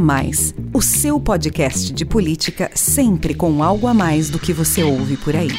Mais, o seu podcast de política sempre com algo a mais do que você ouve por aí.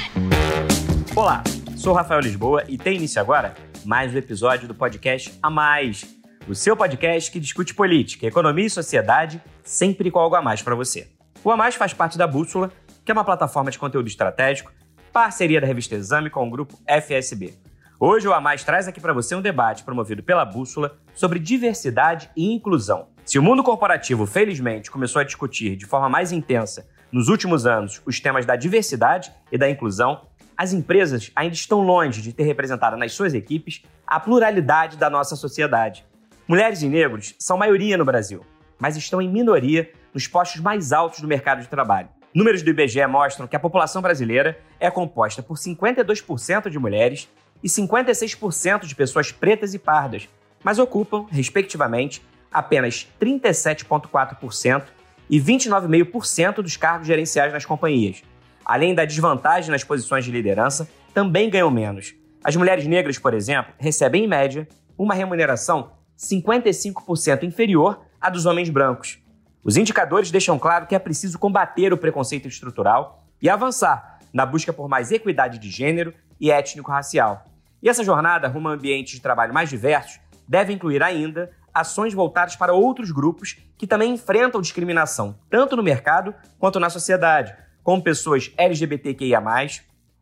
Olá, sou Rafael Lisboa e tem início agora mais um episódio do podcast A Mais, o seu podcast que discute política, economia e sociedade, sempre com algo a mais para você. O A Mais faz parte da Bússola, que é uma plataforma de conteúdo estratégico, parceria da revista Exame com o grupo FSB. Hoje o A Mais traz aqui para você um debate promovido pela Bússola sobre diversidade e inclusão. Se o mundo corporativo, felizmente, começou a discutir de forma mais intensa nos últimos anos os temas da diversidade e da inclusão, as empresas ainda estão longe de ter representada nas suas equipes a pluralidade da nossa sociedade. Mulheres e negros são maioria no Brasil, mas estão em minoria nos postos mais altos do mercado de trabalho. Números do IBGE mostram que a população brasileira é composta por 52% de mulheres e 56% de pessoas pretas e pardas, mas ocupam, respectivamente, apenas 37,4% e 29,5% dos cargos gerenciais nas companhias. Além da desvantagem nas posições de liderança, também ganham menos. As mulheres negras, por exemplo, recebem, em média, uma remuneração 55% inferior à dos homens brancos. Os indicadores deixam claro que é preciso combater o preconceito estrutural e avançar na busca por mais equidade de gênero e étnico-racial. E essa jornada rumo a ambientes de trabalho mais diversos deve incluir ainda ações voltadas para outros grupos que também enfrentam discriminação, tanto no mercado quanto na sociedade, como pessoas LGBTQIA,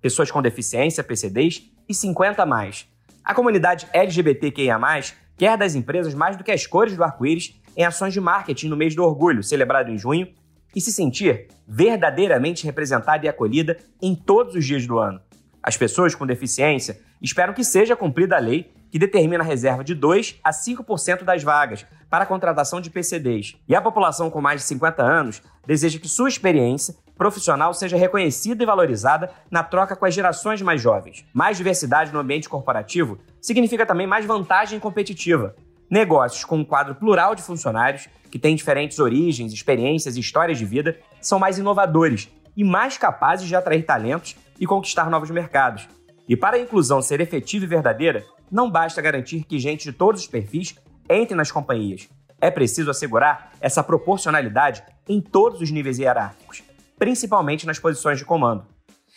pessoas com deficiência, PCDs e 50 mais. A comunidade LGBTQIA, quer das empresas mais do que as cores do arco-íris em ações de marketing no mês do orgulho, celebrado em junho, e se sentir verdadeiramente representada e acolhida em todos os dias do ano. As pessoas com deficiência esperam que seja cumprida a lei que determina a reserva de 2 a 5% das vagas para a contratação de PCDs. E a população com mais de 50 anos deseja que sua experiência profissional seja reconhecida e valorizada na troca com as gerações mais jovens. Mais diversidade no ambiente corporativo significa também mais vantagem competitiva. Negócios com um quadro plural de funcionários, que têm diferentes origens, experiências e histórias de vida, são mais inovadores e mais capazes de atrair talentos e conquistar novos mercados. E para a inclusão ser efetiva e verdadeira, não basta garantir que gente de todos os perfis entre nas companhias. É preciso assegurar essa proporcionalidade em todos os níveis hierárquicos, principalmente nas posições de comando.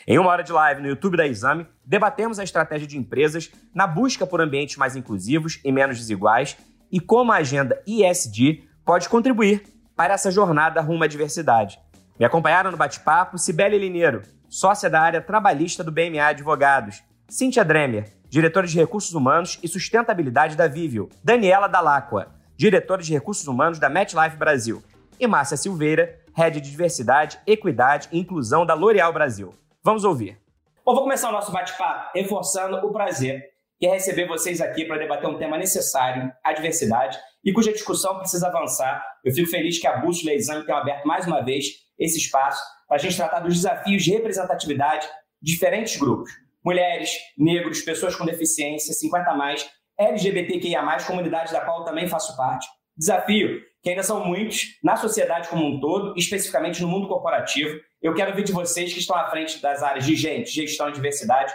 Em uma hora de live no YouTube da Exame, debatemos a estratégia de empresas na busca por ambientes mais inclusivos e menos desiguais e como a agenda ISD pode contribuir para essa jornada rumo à diversidade. Me acompanharam no bate-papo Cibele Lineiro, sócia da área trabalhista do BMA Advogados, Cíntia Dremer, diretora de Recursos Humanos e Sustentabilidade da Vivio, Daniela Dalacqua, diretora de Recursos Humanos da MetLife Brasil, e Márcia Silveira, head de Diversidade, Equidade e Inclusão da L'Oréal Brasil. Vamos ouvir. Bom, vou começar o nosso bate-papo reforçando o prazer que é receber vocês aqui para debater um tema necessário, a diversidade, e cuja discussão precisa avançar. Eu fico feliz que a Bússola e Exame tenham aberto mais uma vez esse espaço para a gente tratar dos desafios de representatividade de diferentes grupos mulheres, negros, pessoas com deficiência, 50 a mais, LGBTQIA+, comunidade da qual também faço parte. Desafio que ainda são muitos na sociedade como um todo, especificamente no mundo corporativo. Eu quero ouvir de vocês que estão à frente das áreas de gente, gestão e diversidade.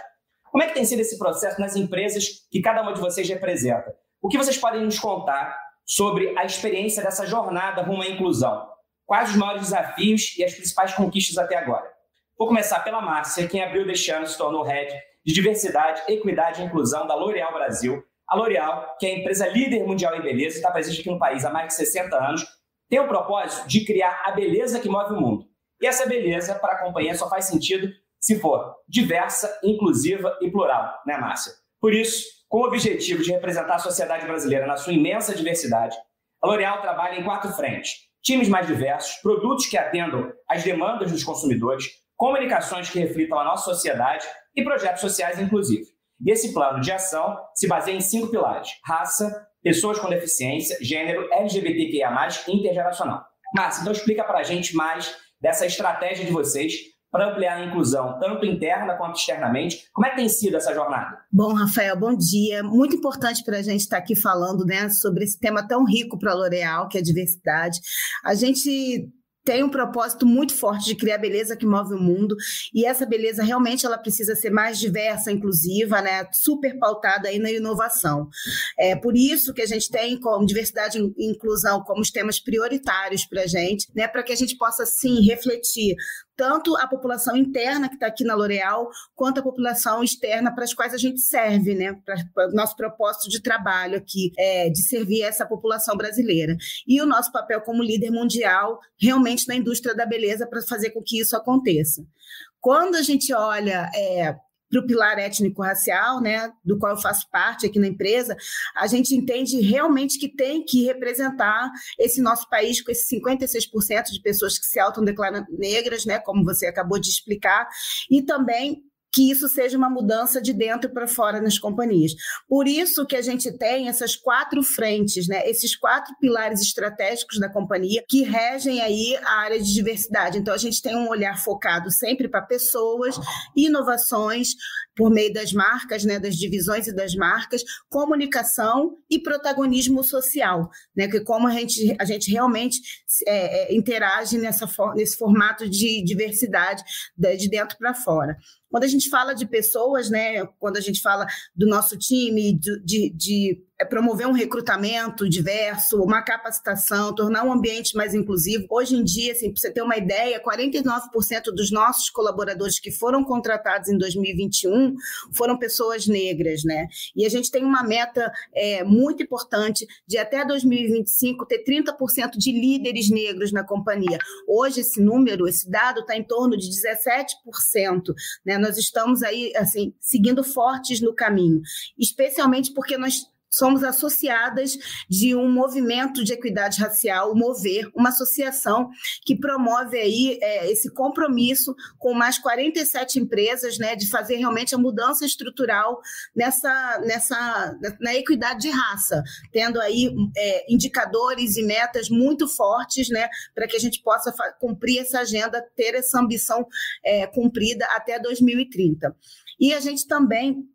Como é que tem sido esse processo nas empresas que cada uma de vocês representa? O que vocês podem nos contar sobre a experiência dessa jornada rumo à inclusão? Quais os maiores desafios e as principais conquistas até agora? Vou começar pela Márcia, quem abriu deste ano se tornou head de diversidade, equidade e inclusão da L'Oréal Brasil. A L'Oréal, que é a empresa líder mundial em beleza, está presente aqui no país há mais de 60 anos, tem o propósito de criar a beleza que move o mundo. E essa beleza, para a companhia, só faz sentido se for diversa, inclusiva e plural, né, Márcia? Por isso, com o objetivo de representar a sociedade brasileira na sua imensa diversidade, a L'Oréal trabalha em quatro frentes: times mais diversos, produtos que atendam às demandas dos consumidores, comunicações que reflitam a nossa sociedade e projetos sociais inclusivos. E esse plano de ação se baseia em cinco pilares: raça, pessoas com deficiência, gênero, LGBTQIA+, e intergeracional. Márcia, então explica para a gente mais dessa estratégia de vocês para ampliar a inclusão, tanto interna quanto externamente. Como é que tem sido essa jornada? Bom, Rafael, bom dia. Muito importante para a gente estar aqui falando né, sobre esse tema tão rico para a L'Oréal, que é a diversidade. A gente tem um propósito muito forte de criar beleza que move o mundo. E essa beleza realmente ela precisa ser mais diversa, inclusiva, né, super pautada aí na inovação. É por isso que a gente tem como diversidade e inclusão como os temas prioritários para gente, né, para que a gente possa sim refletir tanto a população interna que está aqui na L'Oréal, quanto a população externa para as quais a gente serve, né? Para o nosso propósito de trabalho aqui, é, de servir essa população brasileira. E o nosso papel como líder mundial, realmente na indústria da beleza, para fazer com que isso aconteça. Quando a gente olha é, para o pilar étnico-racial, né, do qual eu faço parte aqui na empresa, a gente entende realmente que tem que representar esse nosso país com esses 56% de pessoas que se autodeclaram negras, né, como você acabou de explicar, e também que isso seja uma mudança de dentro para fora nas companhias. Por isso que a gente tem essas quatro frentes, né, esses quatro pilares estratégicos da companhia que regem aí a área de diversidade. Então a gente tem um olhar focado sempre para pessoas, inovações, por meio das marcas, né, das divisões e das marcas, comunicação e protagonismo social, né, que como a gente, a gente realmente é, é interage nessa, nesse formato de diversidade de dentro para fora. Quando a gente fala de pessoas, né, quando a gente fala do nosso time, de, de, de promover um recrutamento diverso, uma capacitação, tornar um ambiente mais inclusivo. Hoje em dia, assim, para você ter uma ideia, 49% dos nossos colaboradores que foram contratados em 2021 foram pessoas negras, né? E a gente tem uma meta é, muito importante de até 2025 ter 30% de líderes negros na companhia. Hoje esse número, esse dado está em torno de 17%, né? Nós estamos aí assim seguindo fortes no caminho, especialmente porque nós somos associadas de um movimento de equidade racial, Mover, uma associação que promove aí é, esse compromisso com mais 47 empresas, né, de fazer realmente a mudança estrutural nessa, nessa na equidade de raça, tendo aí é, indicadores e metas muito fortes, né, para que a gente possa cumprir essa agenda, ter essa ambição é, cumprida até 2030. E a gente também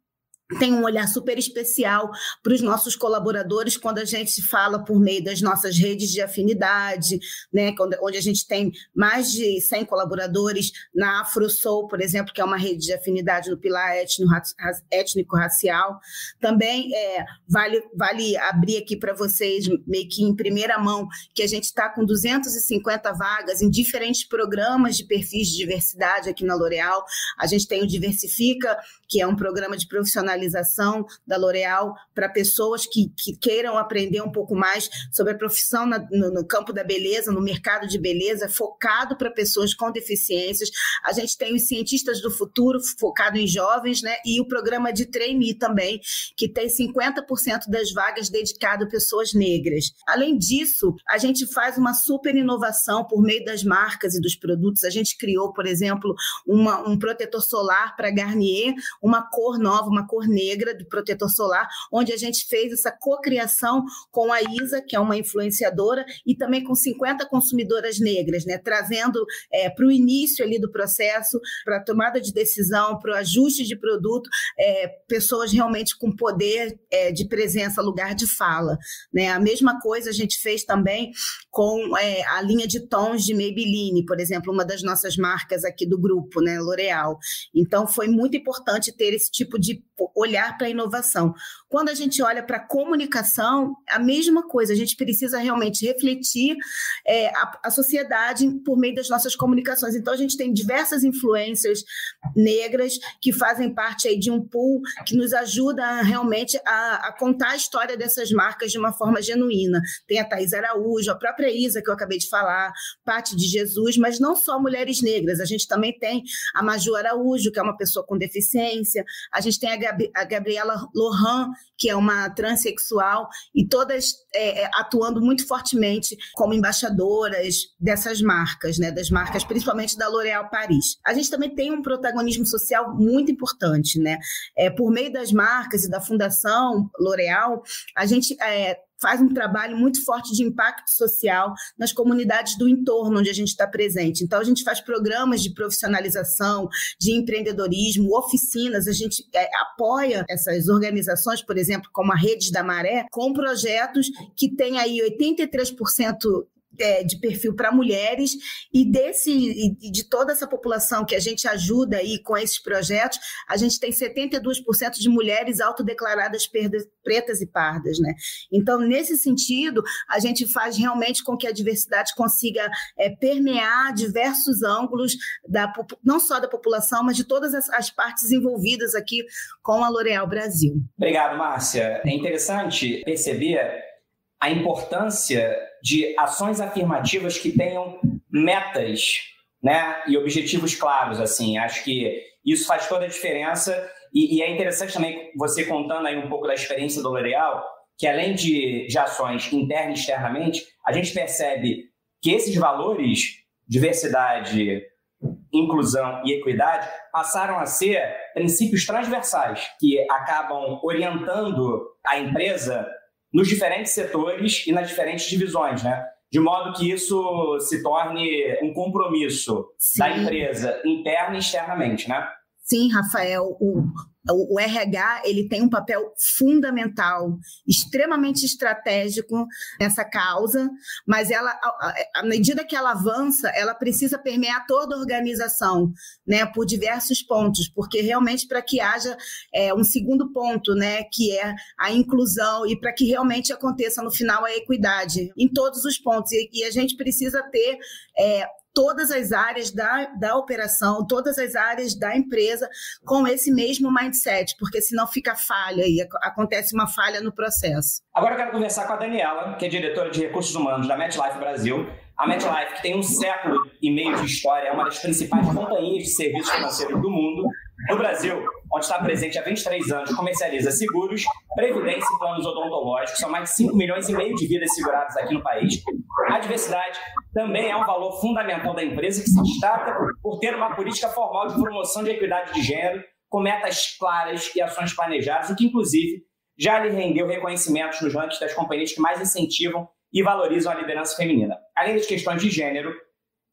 tem um olhar super especial para os nossos colaboradores quando a gente fala por meio das nossas redes de afinidade, né, onde a gente tem mais de 100 colaboradores na AfroSoul, por exemplo, que é uma rede de afinidade no pilar étnico-racial. Também é, vale, vale abrir aqui para vocês, meio que em primeira mão, que a gente está com 250 vagas em diferentes programas de perfis de diversidade aqui na L'Oréal. A gente tem o Diversifica, que é um programa de profissionalização da L'Oréal para pessoas que, que, queiram aprender um pouco mais sobre a profissão na, no, no, campo da beleza, no mercado de beleza, focado para pessoas com deficiências. A gente tem os cientistas do futuro, focado em jovens, né? E o programa de trainee também, que tem 50% das vagas dedicado a pessoas negras. Além disso, a gente faz uma super inovação por meio das marcas e dos produtos. A gente criou, por exemplo, uma, um protetor solar para Garnier, uma cor nova, uma cor negra de protetor solar, onde a gente fez essa cocriação com a Isa, que é uma influenciadora, e também com 50 consumidoras negras, né? trazendo é, para o início ali do processo, para a tomada de decisão, para o ajuste de produto, é, pessoas realmente com poder é, de presença, lugar de fala. Né? A mesma coisa a gente fez também com é, a linha de tons de Maybelline, por exemplo, uma das nossas marcas aqui do grupo, né, L'Oréal. Então, foi muito importante ter esse tipo de olhar para a inovação. Quando a gente olha para a comunicação, a mesma coisa, a gente precisa realmente refletir é, a, a, sociedade por meio das nossas comunicações. Então, a gente tem diversas influências negras que fazem parte aí de um pool que nos ajuda realmente a, a contar a história dessas marcas de uma forma genuína. Tem a Thais Araújo, a própria Isa, que eu acabei de falar, Patti de Jesus, mas não só mulheres negras, a gente também tem a Maju Araújo, que é uma pessoa com deficiência, a gente tem a, Gab a Gabriela Lohan, que é uma transexual, e todas é, é, atuando muito fortemente como embaixadoras dessas marcas, né, das marcas, principalmente da L'Oréal Paris. A gente também tem um protagonismo social muito importante, né? É, por meio das marcas e da Fundação L'Oréal, a gente é, faz um trabalho muito forte de impacto social nas comunidades do entorno onde a gente está presente. Então, a gente faz programas de profissionalização, de empreendedorismo, oficinas, a gente é, apoia essas organizações, por exemplo, como a Redes da Maré, com projetos que têm aí 83% é, de perfil para mulheres e desse e de toda essa população que a gente ajuda aí com esses projetos, a gente tem 72% de mulheres autodeclaradas pretas e pardas, né? Então, nesse sentido, a gente faz realmente com que a diversidade consiga é, permear diversos ângulos da não só da população, mas de todas as, as partes envolvidas aqui com a L'Oréal Brasil. Obrigado, Márcia. É interessante perceber a importância de ações afirmativas que tenham metas né, e objetivos claros. assim. Acho que isso faz toda a diferença e, e é interessante também você contando aí um pouco da experiência do L'Oréal, que além de, de ações interna e externamente, a gente percebe que esses valores, diversidade, inclusão e equidade, passaram a ser princípios transversais que acabam orientando a empresa nos diferentes setores e nas diferentes divisões, né? De modo que isso se torne um compromisso Sim. da empresa interna e externamente, né? Sim, Rafael, o, o, RH ele tem um papel fundamental, extremamente estratégico nessa causa, mas ela, à medida que ela avança, ela precisa permear toda a organização, né, por diversos pontos, porque realmente para que haja é, um segundo ponto, né, que é a inclusão e para que realmente aconteça no final a equidade em todos os pontos. E, e a gente precisa ter é, todas as áreas da, da operação, todas as áreas da empresa com esse mesmo mindset, porque senão fica falha e acontece uma falha no processo. Agora eu quero conversar com a Daniela, que é diretora de recursos humanos da MetLife Brasil. A MetLife, que tem um século e meio de história, é uma das principais companhias de serviços financeiros do mundo. No Brasil, onde está presente há 23 anos, comercializa seguros, previdência e planos odontológicos. São mais de 5 milhões e meio de vidas seguradas aqui no país. A diversidade também é um valor fundamental da empresa que se destaca por ter uma política formal de promoção de equidade de gênero, com metas claras e ações planejadas, o que, inclusive, já lhe rendeu reconhecimentos nos rankings das companhias que mais incentivam e valorizam a liderança feminina. Além das questões de gênero,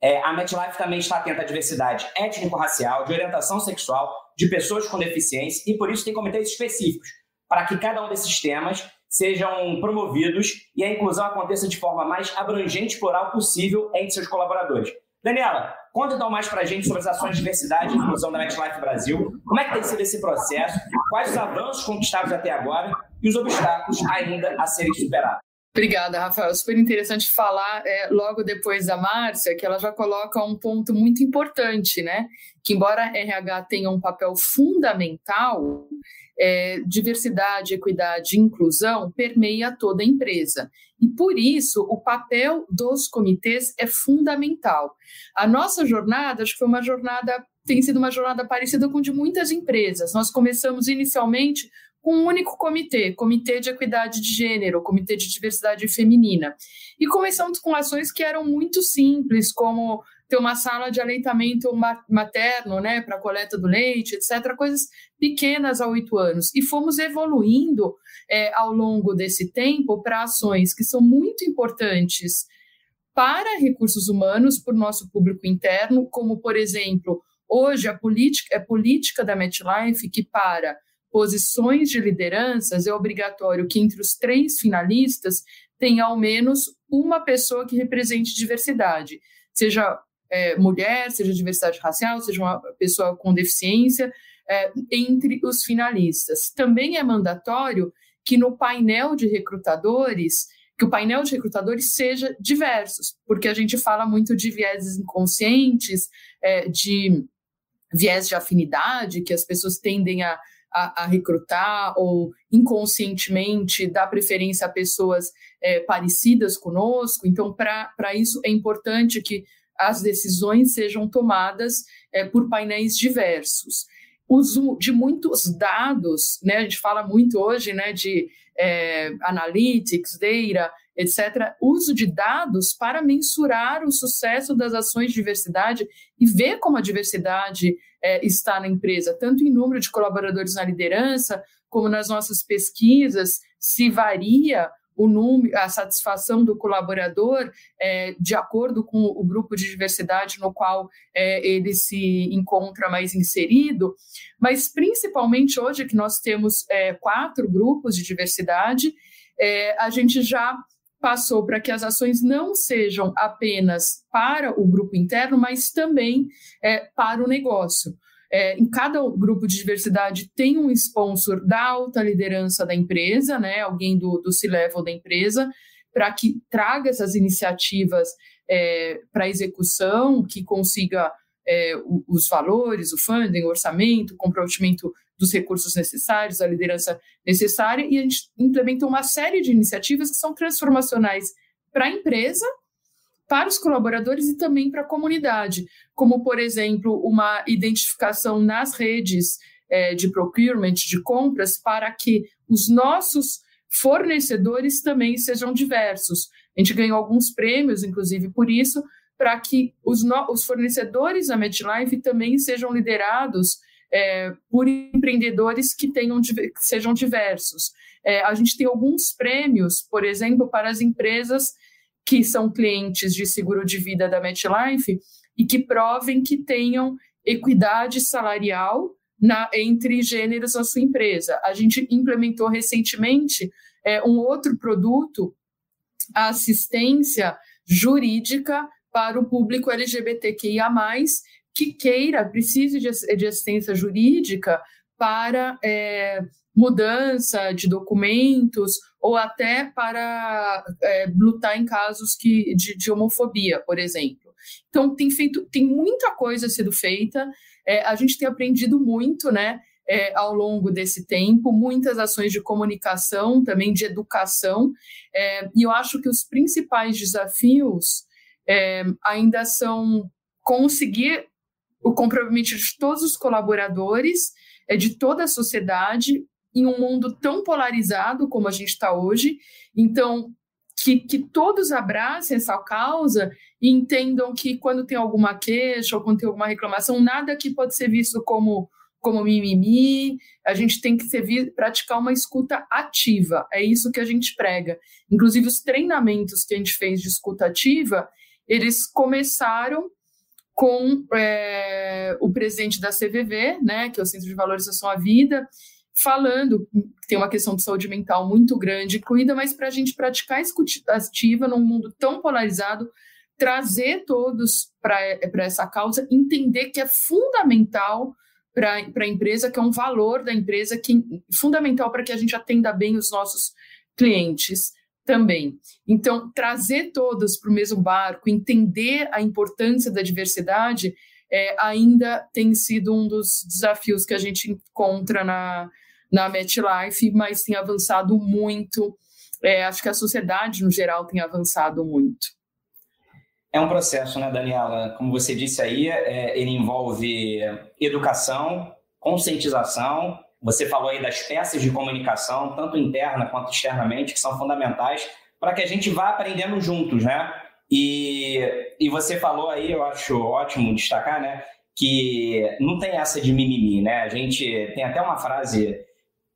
é, a MetLife também está atenta à diversidade étnico-racial, de orientação sexual, de pessoas com deficiência e por isso tem comitês específicos para que cada um desses temas sejam promovidos e a inclusão aconteça de forma mais abrangente e plural possível entre seus colaboradores. Daniela, conta então mais para a gente sobre as ações de diversidade e inclusão da MetLife Brasil. Como é que tem sido esse processo? Quais os avanços conquistados até agora e os obstáculos ainda a serem superados? Obrigada, Rafael. Super interessante falar é, logo depois da Márcia, que ela já coloca um ponto muito importante, né? Que embora RH tenha um papel fundamental, é, diversidade, equidade e inclusão permeia toda a empresa. E por isso o papel dos comitês é fundamental. A nossa jornada, acho que foi uma jornada, tem sido uma jornada parecida com de muitas empresas. Nós começamos inicialmente com um único comitê, Comitê de Equidade de Gênero, Comitê de Diversidade Feminina. E começamos com ações que eram muito simples, como ter uma sala de aleitamento materno, né, para coleta do leite, etc., coisas pequenas a oito anos. E fomos evoluindo é, ao longo desse tempo para ações que são muito importantes para recursos humanos, para o nosso público interno, como, por exemplo, hoje a política, é política da MetLife que para posições de lideranças, é obrigatório que entre os três finalistas tenha ao menos uma pessoa que represente diversidade, seja é, mulher, seja diversidade racial, seja uma pessoa com deficiência, é, entre os finalistas. Também é mandatório que no painel de recrutadores, que o painel de recrutadores seja diversos, porque a gente fala muito de vieses inconscientes, é, de viés de afinidade, que as pessoas tendem a a, a recrutar ou inconscientemente dar preferência a pessoas é, parecidas conosco. Então, para isso é importante que as decisões sejam tomadas é, por painéis diversos. Uso de muitos dados, né? A gente fala muito hoje, né, de é, analytics, data, etc. Uso de dados para mensurar o sucesso das ações de diversidade e ver como a diversidade é, está na empresa, tanto em número de colaboradores na liderança, como nas nossas pesquisas, se varia o número, a satisfação do colaborador é, de acordo com o grupo de diversidade no qual é, ele se encontra mais inserido, mas principalmente hoje que nós temos é, quatro grupos de diversidade, é, a gente já passou para que as ações não sejam apenas para o grupo interno, mas também é, para o negócio. É, em cada grupo de diversidade tem um sponsor da alta liderança da empresa, né, alguém do, do C-level da empresa, para que traga essas iniciativas é, para execução, que consiga é, os valores, o funding, o orçamento, o comprometimento dos recursos necessários, a liderança necessária, e a gente implementa uma série de iniciativas que são transformacionais para a empresa, para os colaboradores e também para a comunidade, como, por exemplo, uma identificação nas redes é, de procurement, de compras, para que os nossos fornecedores também sejam diversos. A gente ganhou alguns prêmios, inclusive, por isso, para que os, os fornecedores da MetLife também sejam liderados é, por empreendedores que, tenham, que sejam diversos. É, a gente tem alguns prêmios, por exemplo, para as empresas que são clientes de seguro de vida da MetLife e que provem que tenham equidade salarial na, entre gêneros na sua empresa. A gente implementou recentemente é, um outro produto, a assistência jurídica para o público LGBTQIA, que queira, precise de, de assistência jurídica para é, mudança de documentos ou até para é, lutar em casos que, de, de, homofobia, por exemplo. Então, tem, feito, tem muita coisa sendo feita, é, a gente tem aprendido muito, né? É, ao longo desse tempo, muitas ações de comunicação, também de educação, é, e eu acho que os principais desafios é, ainda são conseguir o comprometimento de todos os colaboradores, é de toda a sociedade, em um mundo tão polarizado como a gente está hoje. Então, que, que todos abracem essa causa e entendam que quando tem alguma queixa ou quando tem alguma reclamação, nada aqui pode ser visto como como mimimi, a gente tem que ser, praticar uma escuta ativa, é isso que a gente prega. Inclusive, os treinamentos que a gente fez de escuta ativa, eles começaram com é, o presidente da CVV, né, que é o Centro de Valorização à Vida, falando que tem uma questão de saúde mental muito grande incluída, mas para a gente praticar a num mundo tão polarizado, trazer todos para essa causa, entender que é fundamental para a empresa, que é um valor da empresa, que fundamental para que a gente atenda bem os nossos clientes também. Então, trazer todos para o mesmo barco, entender a importância da diversidade, é, ainda tem sido um dos desafios que a gente encontra na, na MetLife, mas tem avançado muito. É, acho que a sociedade, no geral, tem avançado muito. É um processo, né, Daniela? Como você disse aí, é, ele envolve educação, conscientização, você falou aí das peças de comunicação, tanto interna quanto externamente, que são fundamentais para que a gente vá aprendendo juntos, né? E, e você falou aí, eu acho ótimo destacar, né? Que não tem essa de mimimi, né? A gente tem até uma frase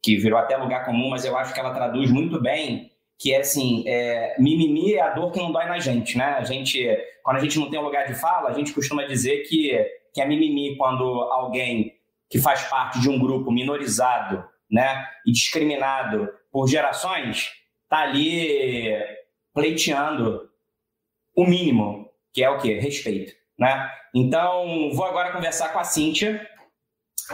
que virou até lugar comum, mas eu acho que ela traduz muito bem, que é assim, é, mimimi é a dor que não dói na gente, né? A gente, quando a gente não tem um lugar de fala, a gente costuma dizer que, que é mimimi quando alguém que faz parte de um grupo minorizado né, e discriminado por gerações, está ali pleiteando o mínimo, que é o quê? Respeito. Né? Então, vou agora conversar com a Cíntia,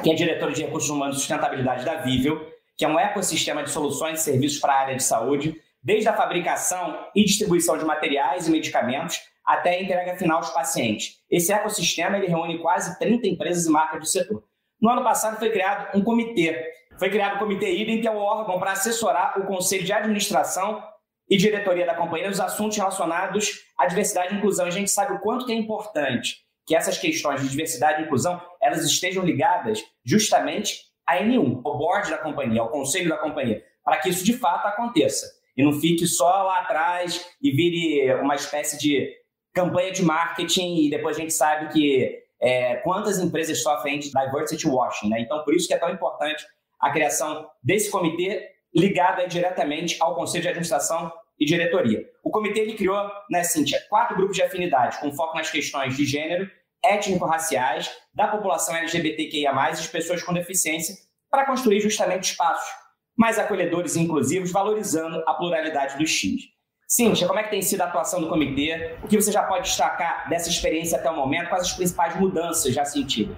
que é diretora de Recursos Humanos e Sustentabilidade da Vível, que é um ecossistema de soluções e serviços para a área de saúde, desde a fabricação e distribuição de materiais e medicamentos até a entrega final aos pacientes. Esse ecossistema ele reúne quase 30 empresas e marcas do setor. No ano passado foi criado um comitê. Foi criado o Comitê IDEM, que é o órgão para assessorar o Conselho de Administração e diretoria da companhia nos assuntos relacionados à diversidade e inclusão. A gente sabe o quanto que é importante que essas questões de diversidade e inclusão elas estejam ligadas justamente à N1, ao board da companhia, ao conselho da companhia, para que isso de fato aconteça e não fique só lá atrás e vire uma espécie de campanha de marketing e depois a gente sabe que é, quantas empresas sofrem de diversity washing, né? Então, por isso que é tão importante a criação desse comitê ligado diretamente ao Conselho de Administração e Diretoria. O comitê ele criou, né, Cíntia, quatro grupos de afinidade com foco nas questões de gênero, étnico-raciais, da população LGBTQIA+, e de pessoas com deficiência, para construir justamente espaços mais acolhedores e inclusivos, valorizando a pluralidade dos times. Cíntia, como é que tem sido a atuação do comitê? O que você já pode destacar dessa experiência até o momento? Quais as principais mudanças já sentidas?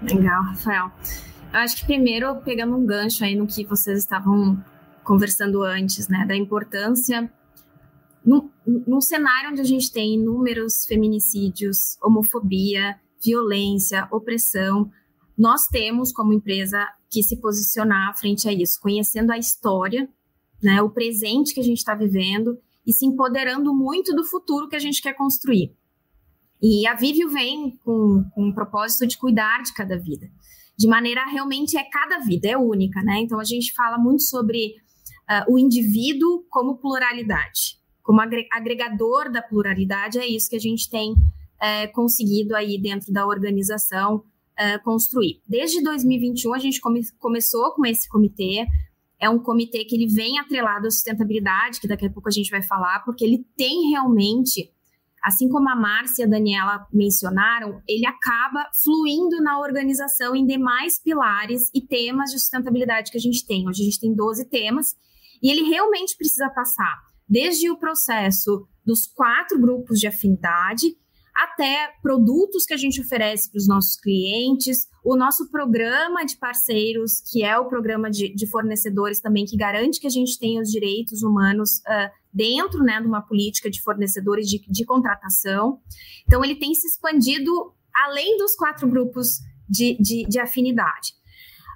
Legal, Rafael. Eu acho que primeiro, pegando um gancho aí no que vocês estavam conversando antes, né, da importância num, cenário onde a gente tem inúmeros feminicídios, homofobia, violência, opressão, nós temos como empresa que se posicionar frente a isso, conhecendo a história, né, o presente que a gente está vivendo e se empoderando muito do futuro que a gente quer construir. E a Vivio vem com, com o propósito de cuidar de cada vida, de maneira realmente é cada vida, é única, né? Então a gente fala muito sobre uh, o indivíduo como pluralidade, como agregador da pluralidade, é isso que a gente tem é, conseguido aí dentro da organização é, construir. Desde 2021 a gente come, começou com esse comitê, é um comitê que ele vem atrelado à sustentabilidade, que daqui a pouco a gente vai falar, porque ele tem realmente, assim como a Márcia e a Daniela mencionaram, ele acaba fluindo na organização em demais pilares e temas de sustentabilidade que a gente tem. Hoje a gente tem 12 temas, e ele realmente precisa passar desde o processo dos quatro grupos de afinidade até produtos que a gente oferece para os nossos clientes, o nosso programa de parceiros, que é o programa de, de fornecedores também, que garante que a gente tenha os direitos humanos uh, dentro né, de uma política de fornecedores de, de contratação. Então, ele tem se expandido além dos quatro grupos de, de, de afinidade.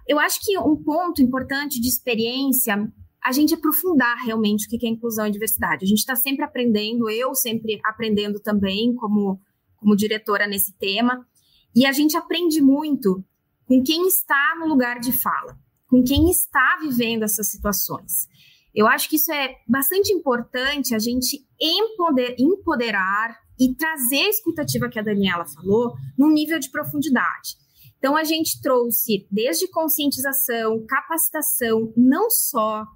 Eu acho que um ponto importante de experiência a gente aprofundar realmente o que é inclusão e diversidade. A gente está sempre aprendendo, eu sempre aprendendo também como, como diretora nesse tema, e a gente aprende muito com quem está no lugar de fala, com quem está vivendo essas situações. Eu acho que isso é bastante importante a gente empoder, empoderar e trazer a escutativa que a Daniela falou num nível de profundidade. Então, a gente trouxe desde conscientização, capacitação, não só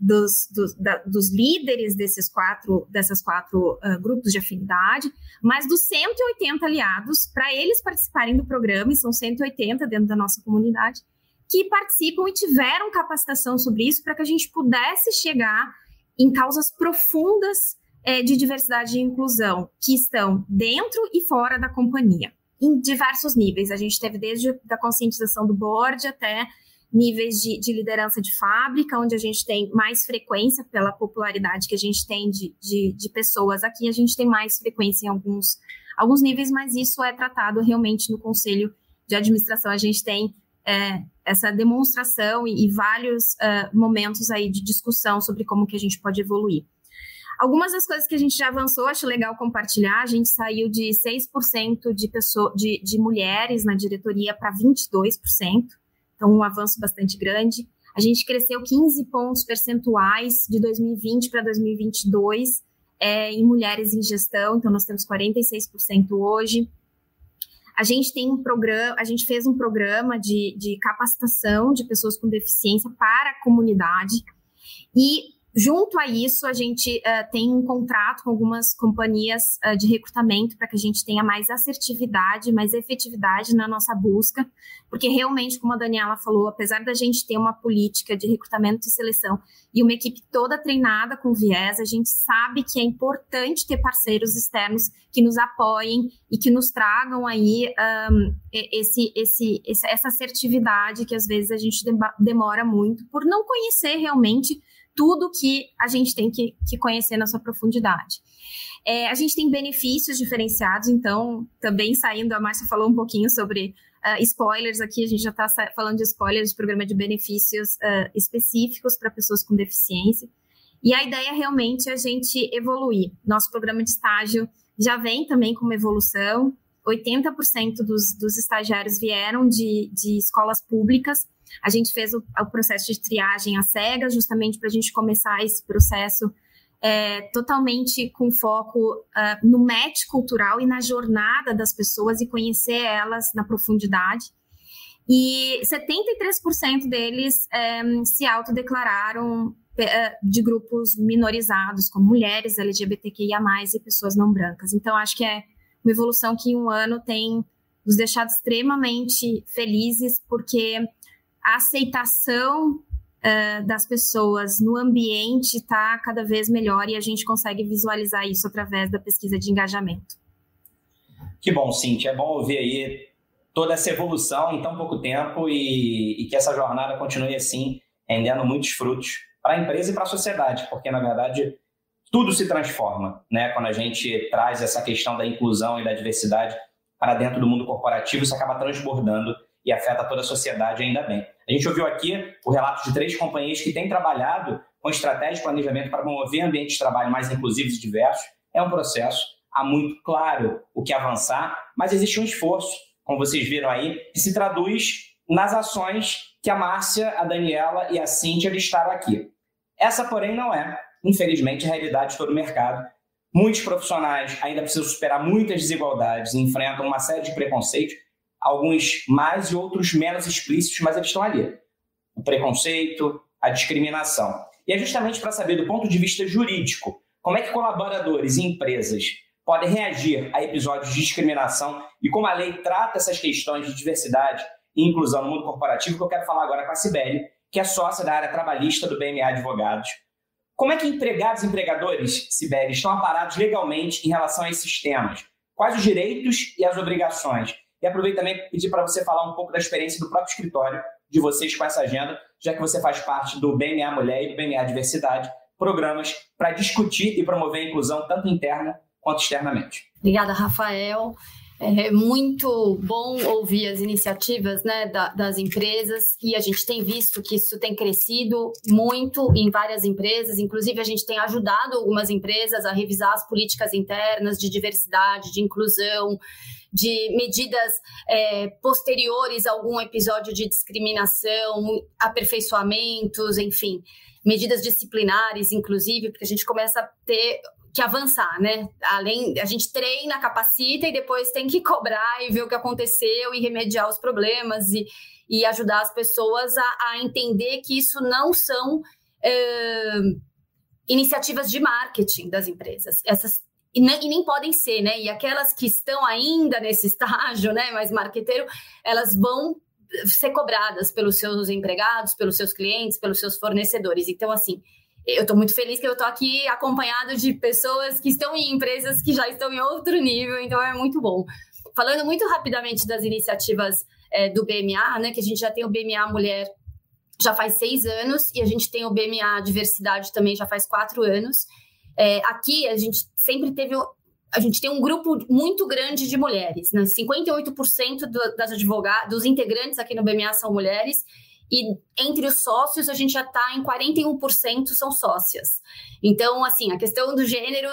dos, dos, da, dos líderes desses quatro, dessas quatro uh, grupos de afinidade, mas dos 180 aliados, para eles participarem do programa, e são 180 dentro da nossa comunidade, que participam e tiveram capacitação sobre isso para que a gente pudesse chegar em causas profundas é, de diversidade e inclusão, que estão dentro e fora da companhia, em diversos níveis. A gente teve desde a conscientização do board até níveis de, de, liderança de fábrica, onde a gente tem mais frequência pela popularidade que a gente tem de, de, de, pessoas. Aqui a gente tem mais frequência em alguns, alguns níveis, mas isso é tratado realmente no conselho de administração. A gente tem é, essa demonstração e, e vários uh, momentos aí de discussão sobre como que a gente pode evoluir. Algumas das coisas que a gente já avançou, acho legal compartilhar. A gente saiu de 6% de, pessoa, de, de mulheres na diretoria para 22%. Então, um avanço bastante grande. A gente cresceu 15 pontos percentuais de 2020 para 2022 é, em mulheres em gestão, então nós temos 46% hoje. A gente tem um programa, a gente fez um programa de, de capacitação de pessoas com deficiência para a comunidade. E Junto a isso, a gente uh, tem um contrato com algumas companhias uh, de recrutamento para que a gente tenha mais assertividade, mais efetividade na nossa busca, porque realmente, como a Daniela falou, apesar da gente ter uma política de recrutamento e seleção e uma equipe toda treinada com viés, a gente sabe que é importante ter parceiros externos que nos apoiem e que nos tragam aí um, esse, esse, essa assertividade que às vezes a gente demora muito por não conhecer realmente tudo que a gente tem que, que conhecer na sua profundidade. É, a gente tem benefícios diferenciados, então, também saindo, a Márcia falou um pouquinho sobre uh, spoilers aqui, a gente já está falando de spoilers de programa de benefícios uh, específicos para pessoas com deficiência. E a ideia realmente é a gente evoluir. Nosso programa de estágio já vem também com uma evolução. 80% dos, dos estagiários vieram de, de escolas públicas, a gente fez o, o processo de triagem às cegas, justamente para a gente começar esse processo é, totalmente com foco uh, no match cultural e na jornada das pessoas e conhecer elas na profundidade. E 73% deles é, se autodeclararam é, de grupos minorizados, como mulheres, LGBTQIA, e pessoas não brancas. Então, acho que é uma evolução que em um ano tem nos deixado extremamente felizes, porque a aceitação uh, das pessoas no ambiente está cada vez melhor e a gente consegue visualizar isso através da pesquisa de engajamento. Que bom, Cintia. É bom ouvir aí toda essa evolução em tão pouco tempo e, e que essa jornada continue assim, rendendo muitos frutos para a empresa e para a sociedade, porque na verdade tudo se transforma, né? Quando a gente traz essa questão da inclusão e da diversidade para dentro do mundo corporativo, isso acaba transbordando e afeta toda a sociedade, ainda bem. A gente ouviu aqui o relato de três companhias que têm trabalhado com estratégia de planejamento para promover ambientes de trabalho mais inclusivos e diversos. É um processo, há muito claro o que avançar, mas existe um esforço, como vocês viram aí, que se traduz nas ações que a Márcia, a Daniela e a Cíntia listaram aqui. Essa, porém, não é, infelizmente, a realidade de todo o mercado. Muitos profissionais ainda precisam superar muitas desigualdades e enfrentam uma série de preconceitos alguns mais e outros menos explícitos, mas eles estão ali. O preconceito, a discriminação. E é justamente para saber, do ponto de vista jurídico, como é que colaboradores e empresas podem reagir a episódios de discriminação e como a lei trata essas questões de diversidade e inclusão no mundo corporativo, que eu quero falar agora com a Cibele, que é sócia da área trabalhista do BMA Advogados. Como é que empregados e empregadores, Sibeli, estão aparados legalmente em relação a esses temas? Quais os direitos e as obrigações? E aproveito também pedir para você falar um pouco da experiência do próprio escritório de vocês com essa agenda, já que você faz parte do BMA Mulher e do BMA Diversidade, programas para discutir e promover a inclusão tanto interna quanto externamente. Obrigada, Rafael. É muito bom ouvir as iniciativas né, da, das empresas e a gente tem visto que isso tem crescido muito em várias empresas. Inclusive, a gente tem ajudado algumas empresas a revisar as políticas internas de diversidade, de inclusão, de medidas é, posteriores a algum episódio de discriminação, aperfeiçoamentos, enfim, medidas disciplinares, inclusive, porque a gente começa a ter que avançar, né? Além, a gente treina, capacita e depois tem que cobrar e ver o que aconteceu e remediar os problemas e, e ajudar as pessoas a, a entender que isso não são é, iniciativas de marketing das empresas. Essas e nem, e nem, podem ser, né? E aquelas que estão ainda nesse estágio, né, mais marqueteiro, elas vão ser cobradas pelos seus empregados, pelos seus clientes, pelos seus fornecedores. Então, assim, eu estou muito feliz que eu estou aqui acompanhado de pessoas que estão em empresas que já estão em outro nível, então é muito bom. Falando muito rapidamente das iniciativas é, do BMA, né, que a gente já tem o BMA Mulher já faz seis anos e a gente tem o BMA Diversidade também já faz quatro anos. É, aqui a gente sempre teve. A gente tem um grupo muito grande de mulheres, né? 58% do, das advogadas, dos integrantes aqui no BMA são mulheres, e entre os sócios a gente já está em 41% são sócias. Então, assim, a questão do gênero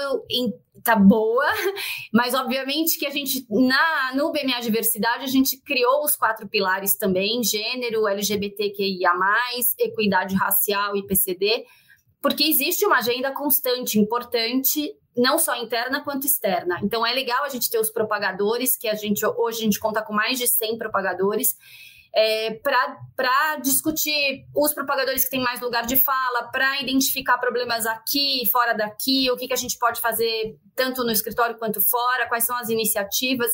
tá boa, mas obviamente que a gente, na, no BMA Diversidade, a gente criou os quatro pilares também: gênero, LGBTQIA, equidade racial e PCD porque existe uma agenda constante, importante, não só interna quanto externa. Então é legal a gente ter os propagadores, que a gente hoje a gente conta com mais de 100 propagadores. É, para discutir os propagadores que têm mais lugar de fala, para identificar problemas aqui, fora daqui, o que, que a gente pode fazer tanto no escritório quanto fora, quais são as iniciativas.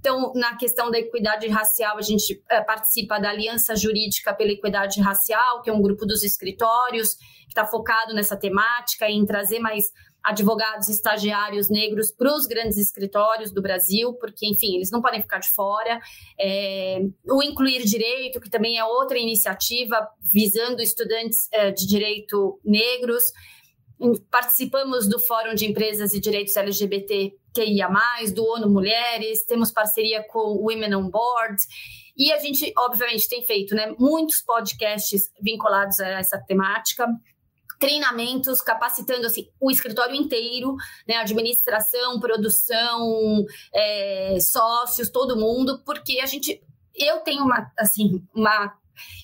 Então, na questão da equidade racial, a gente é, participa da Aliança Jurídica pela Equidade Racial, que é um grupo dos escritórios que está focado nessa temática, em trazer mais advogados estagiários negros para os grandes escritórios do Brasil, porque, enfim, eles não podem ficar de fora. É, o Incluir Direito, que também é outra iniciativa visando estudantes é, de direito negros. Participamos do Fórum de Empresas e Direitos LGBTQIA+, do ONU Mulheres, temos parceria com o Women on Board, e a gente, obviamente, tem feito né, muitos podcasts vinculados a essa temática, treinamentos, capacitando assim, o escritório inteiro, né, administração, produção, é, sócios, todo mundo, porque a gente, eu tenho uma, assim, uma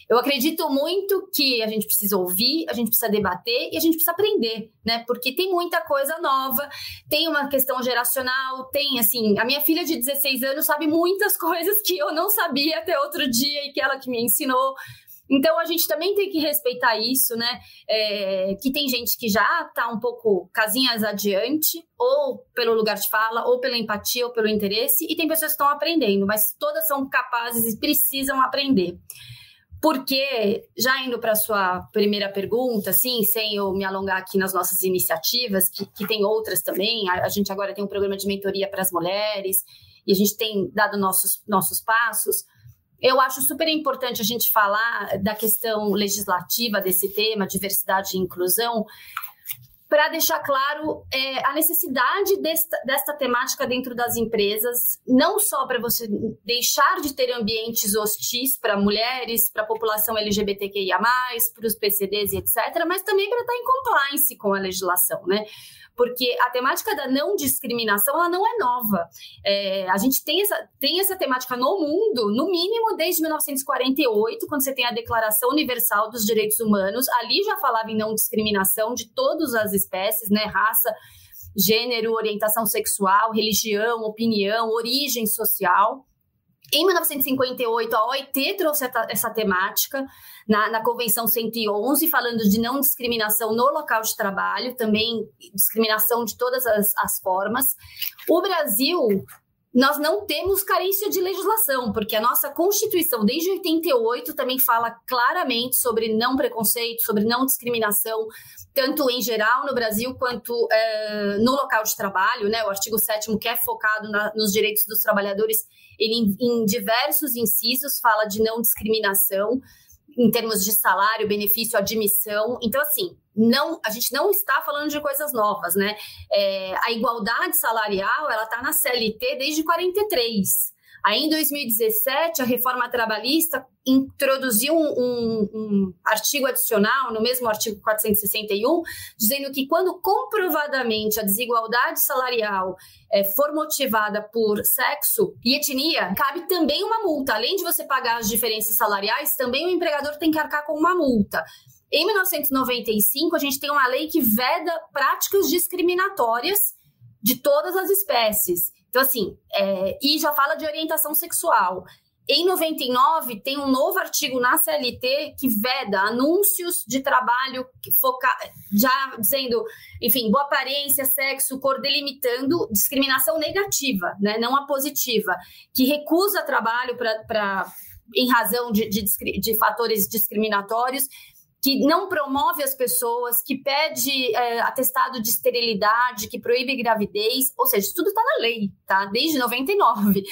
eu acredito muito que a gente precisa ouvir, a gente precisa debater e a gente precisa aprender, né? Porque tem muita coisa nova, tem uma questão geracional, tem assim, a minha filha de 16 anos sabe muitas coisas que eu não sabia até outro dia e que ela que me ensinou. Então a gente também tem que respeitar isso, né? É, que tem gente que já está um pouco casinhas adiante, ou pelo lugar de fala, ou pela empatia, ou pelo interesse, e tem pessoas que estão aprendendo, mas todas são capazes e precisam aprender. Porque, já indo para a sua primeira pergunta, assim, sem eu me alongar aqui nas nossas iniciativas, que, que tem outras também, a, a gente agora tem um programa de mentoria para as mulheres, e a gente tem dado nossos, nossos passos. Eu acho super importante a gente falar da questão legislativa desse tema, diversidade e inclusão, para deixar claro é, a necessidade desta, desta temática dentro das empresas, não só para você deixar de ter ambientes hostis para mulheres, para a população LGBTQIA, para os PCDs e etc., mas também para estar em compliance com a legislação, né? Porque a temática da não discriminação ela não é nova. É, a gente tem essa, tem essa temática no mundo, no mínimo desde 1948, quando você tem a Declaração Universal dos Direitos Humanos. Ali já falava em não discriminação de todas as espécies, né? Raça, gênero, orientação sexual, religião, opinião, origem social. Em 1958, a OIT trouxe essa temática na, na, Convenção 111, falando de não discriminação no local de trabalho, também discriminação de todas as, as formas. O Brasil, nós não temos carência de legislação, porque a nossa Constituição, desde 88, também fala claramente sobre não preconceito, sobre não discriminação, tanto em geral no Brasil quanto é, no local de trabalho, né? O artigo 7 que é focado na, nos direitos dos trabalhadores ele, em, diversos incisos, fala de não discriminação em termos de salário, benefício, admissão. Então, assim, não, a gente não está falando de coisas novas, né? É, a igualdade salarial, ela está na CLT desde 43. Aí, em 2017, a reforma trabalhista introduziu um, um, um, artigo adicional, no mesmo artigo 461, dizendo que quando comprovadamente a desigualdade salarial é, for motivada por sexo e etnia, cabe também uma multa. Além de você pagar as diferenças salariais, também o empregador tem que arcar com uma multa. Em 1995, a gente tem uma lei que veda práticas discriminatórias de todas as espécies. Então, assim, é, e já fala de orientação sexual. Em 99, tem um novo artigo na CLT que veda anúncios de trabalho foca já dizendo, enfim, boa aparência, sexo, cor, delimitando discriminação negativa, né, não a positiva, que recusa trabalho para em razão de, de, de fatores discriminatórios que não promove as pessoas, que pede é, atestado de esterilidade, que proíbe gravidez, ou seja, tudo está na lei, tá? Desde 99.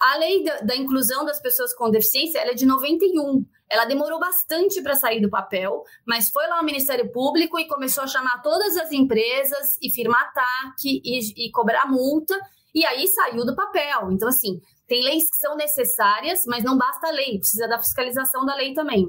A lei da, da, inclusão das pessoas com deficiência ela é de 91. Ela demorou bastante para sair do papel, mas foi lá no Ministério Público e começou a chamar todas as empresas e firmar TAC e, e cobrar multa, e aí saiu do papel. Então, assim, tem leis que são necessárias, mas não basta a lei, precisa da fiscalização da lei também.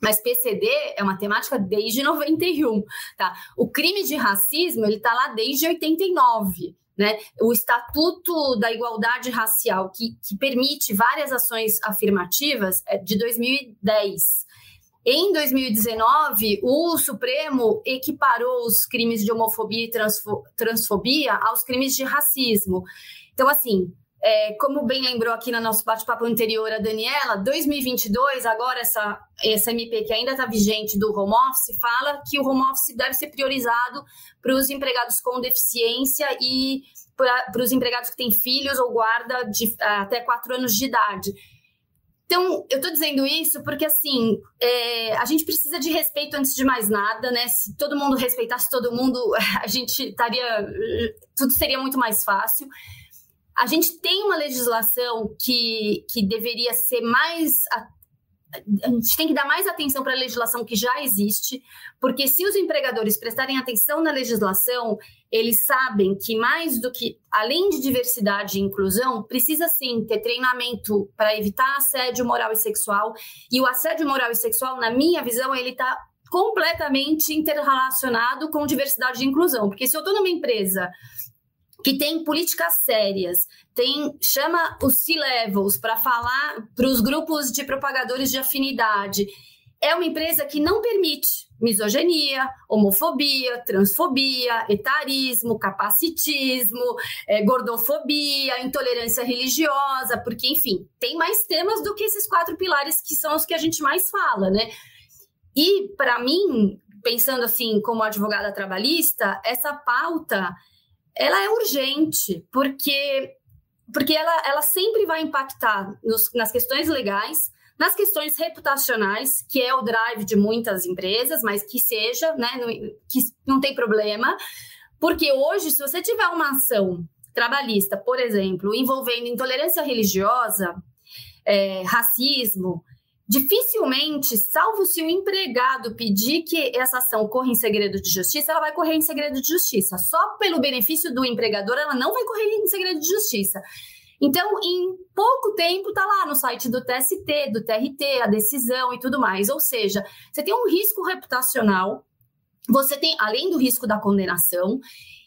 Mas PCD é uma temática desde 91, tá? O crime de racismo, ele tá lá desde 89, né? O Estatuto da Igualdade Racial, que, que permite várias ações afirmativas, é de 2010. Em 2019, o Supremo equiparou os crimes de homofobia e transfobia aos crimes de racismo. Então, assim, é, como bem lembrou aqui no nosso bate-papo anterior a Daniela, 2022, agora essa, essa MP que ainda está vigente do home office, fala que o home office deve ser priorizado para os empregados com deficiência e para os empregados que têm filhos ou guarda de até quatro anos de idade. Então, eu estou dizendo isso porque, assim, é, a gente precisa de respeito antes de mais nada, né? Se todo mundo respeitasse todo mundo, a gente estaria. Tudo seria muito mais fácil. A gente tem uma legislação que, que deveria ser mais. A, gente tem que dar mais atenção para a legislação que já existe, porque se os empregadores prestarem atenção na legislação, eles sabem que mais do que, além de diversidade e inclusão, precisa sim ter treinamento para evitar assédio moral e sexual. E o assédio moral e sexual, na minha visão, ele está completamente interrelacionado com diversidade e inclusão. Porque se eu estou numa empresa que tem políticas sérias, tem chama os C-levels para falar para os grupos de propagadores de afinidade. É uma empresa que não permite misoginia, homofobia, transfobia, etarismo, capacitismo, é, gordofobia, intolerância religiosa, porque, enfim, tem mais temas do que esses quatro pilares que são os que a gente mais fala, né? E, para mim, pensando assim, como advogada trabalhista, essa pauta ela é urgente, porque, porque ela, ela sempre vai impactar nos, nas questões legais, nas questões reputacionais, que é o drive de muitas empresas, mas que seja, né, não, que não tem problema, porque hoje, se você tiver uma ação trabalhista, por exemplo, envolvendo intolerância religiosa, é, racismo, dificilmente, salvo se o empregado pedir que essa ação corra em segredo de justiça, ela vai correr em segredo de justiça. Só pelo benefício do empregador, ela não vai correr em segredo de justiça. Então, em pouco tempo, tá lá no site do TST, do TRT, a decisão e tudo mais. Ou seja, você tem um risco reputacional, você tem, além do risco da condenação,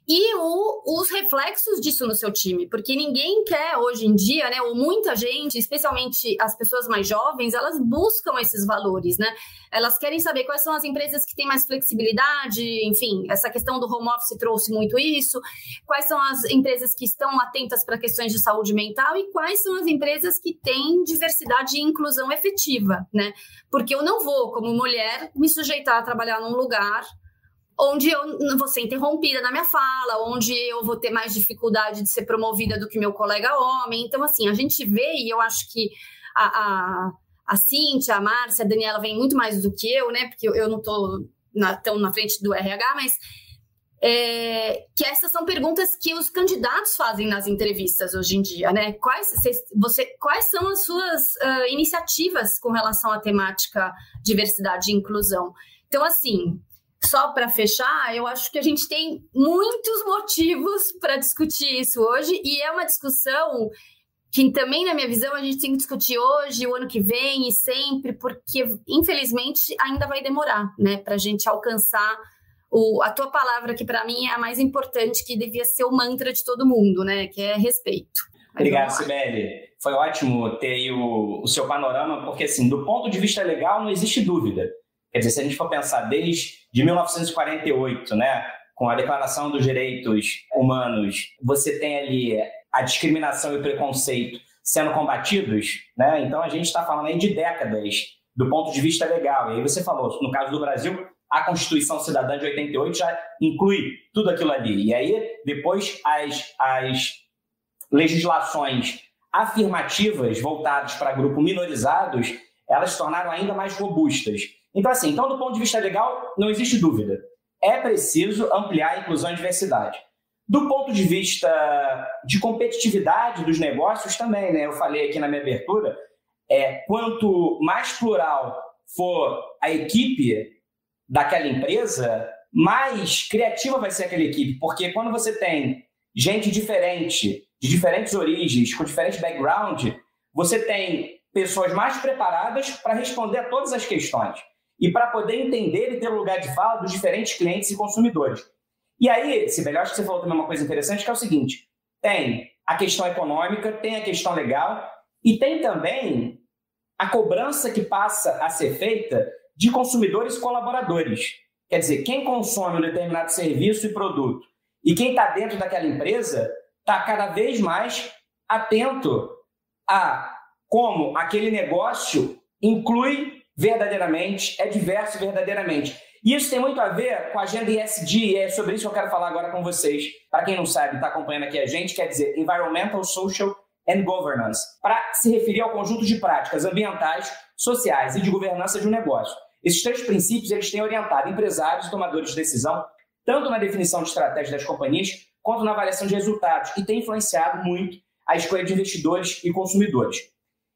e o, os reflexos disso no seu time, porque ninguém quer hoje em dia, né, ou muita gente, especialmente as pessoas mais jovens, elas buscam esses valores, né? Elas querem saber quais são as empresas que têm mais flexibilidade, enfim, essa questão do home office trouxe muito isso, quais são as empresas que estão atentas para questões de saúde mental e quais são as empresas que têm diversidade e inclusão efetiva, né? Porque eu não vou, como mulher, me sujeitar a trabalhar num lugar onde eu vou ser interrompida na minha fala, onde eu vou ter mais dificuldade de ser promovida do que meu colega homem. Então, assim, a gente vê, e eu acho que a, a, a Cíntia, a Márcia, a Daniela vem muito mais do que eu, né? Porque eu, eu não estou tão na frente do RH, mas é, que essas são perguntas que os candidatos fazem nas entrevistas hoje em dia, né? Quais, você, quais são as suas uh, iniciativas com relação à temática diversidade e inclusão? Então, assim, só para fechar, eu acho que a gente tem muitos motivos para discutir isso hoje e é uma discussão que também, na minha visão, a gente tem que discutir hoje, o ano que vem e sempre, porque infelizmente ainda vai demorar, né, para a gente alcançar o, a tua palavra que para mim é a mais importante, que devia ser o mantra de todo mundo, né, que é respeito. Mas Obrigado, Sibeli. Foi ótimo ter aí o, o seu panorama, porque assim, do ponto de vista legal, não existe dúvida Quer dizer, se a gente for pensar desde de 1948, né, com a Declaração dos Direitos Humanos, você tem ali a discriminação e o preconceito sendo combatidos, né? Então a gente está falando aí de décadas do ponto de vista legal. E aí você falou, no caso do Brasil, a Constituição Cidadã de 88 já inclui tudo aquilo ali. E aí depois as, as legislações afirmativas voltadas para grupo minorizados, elas se tornaram ainda mais robustas. Então, assim, então, do ponto de vista legal, não existe dúvida. É preciso ampliar a inclusão e diversidade. Do ponto de vista de competitividade dos negócios também, né? Eu falei aqui na minha abertura, é, quanto mais plural for a equipe daquela empresa, mais criativa vai ser aquela equipe, porque quando você tem gente diferente, de diferentes origens, com diferente background, você tem pessoas mais preparadas para responder a todas as questões e para poder entender e ter lugar de fala dos diferentes clientes e consumidores. E aí, Sibeli, acho que você falou também uma coisa interessante, que é o seguinte: tem a questão econômica, tem a questão legal e tem também a cobrança que passa a ser feita de consumidores e colaboradores. Quer dizer, quem consome um determinado serviço e produto e quem está dentro daquela empresa está cada vez mais atento a como aquele negócio inclui verdadeiramente, é diverso verdadeiramente. E isso tem muito a ver com a agenda ESG, e é sobre isso que eu quero falar agora com vocês. Para quem não sabe, está acompanhando aqui a gente, quer dizer Environmental, Social and Governance, para se referir ao conjunto de práticas ambientais, sociais e de governança de um negócio. Esses três princípios eles têm orientado empresários e tomadores de decisão, tanto na definição de estratégia das companhias, quanto na avaliação de resultados, e tem influenciado muito a escolha de investidores e consumidores.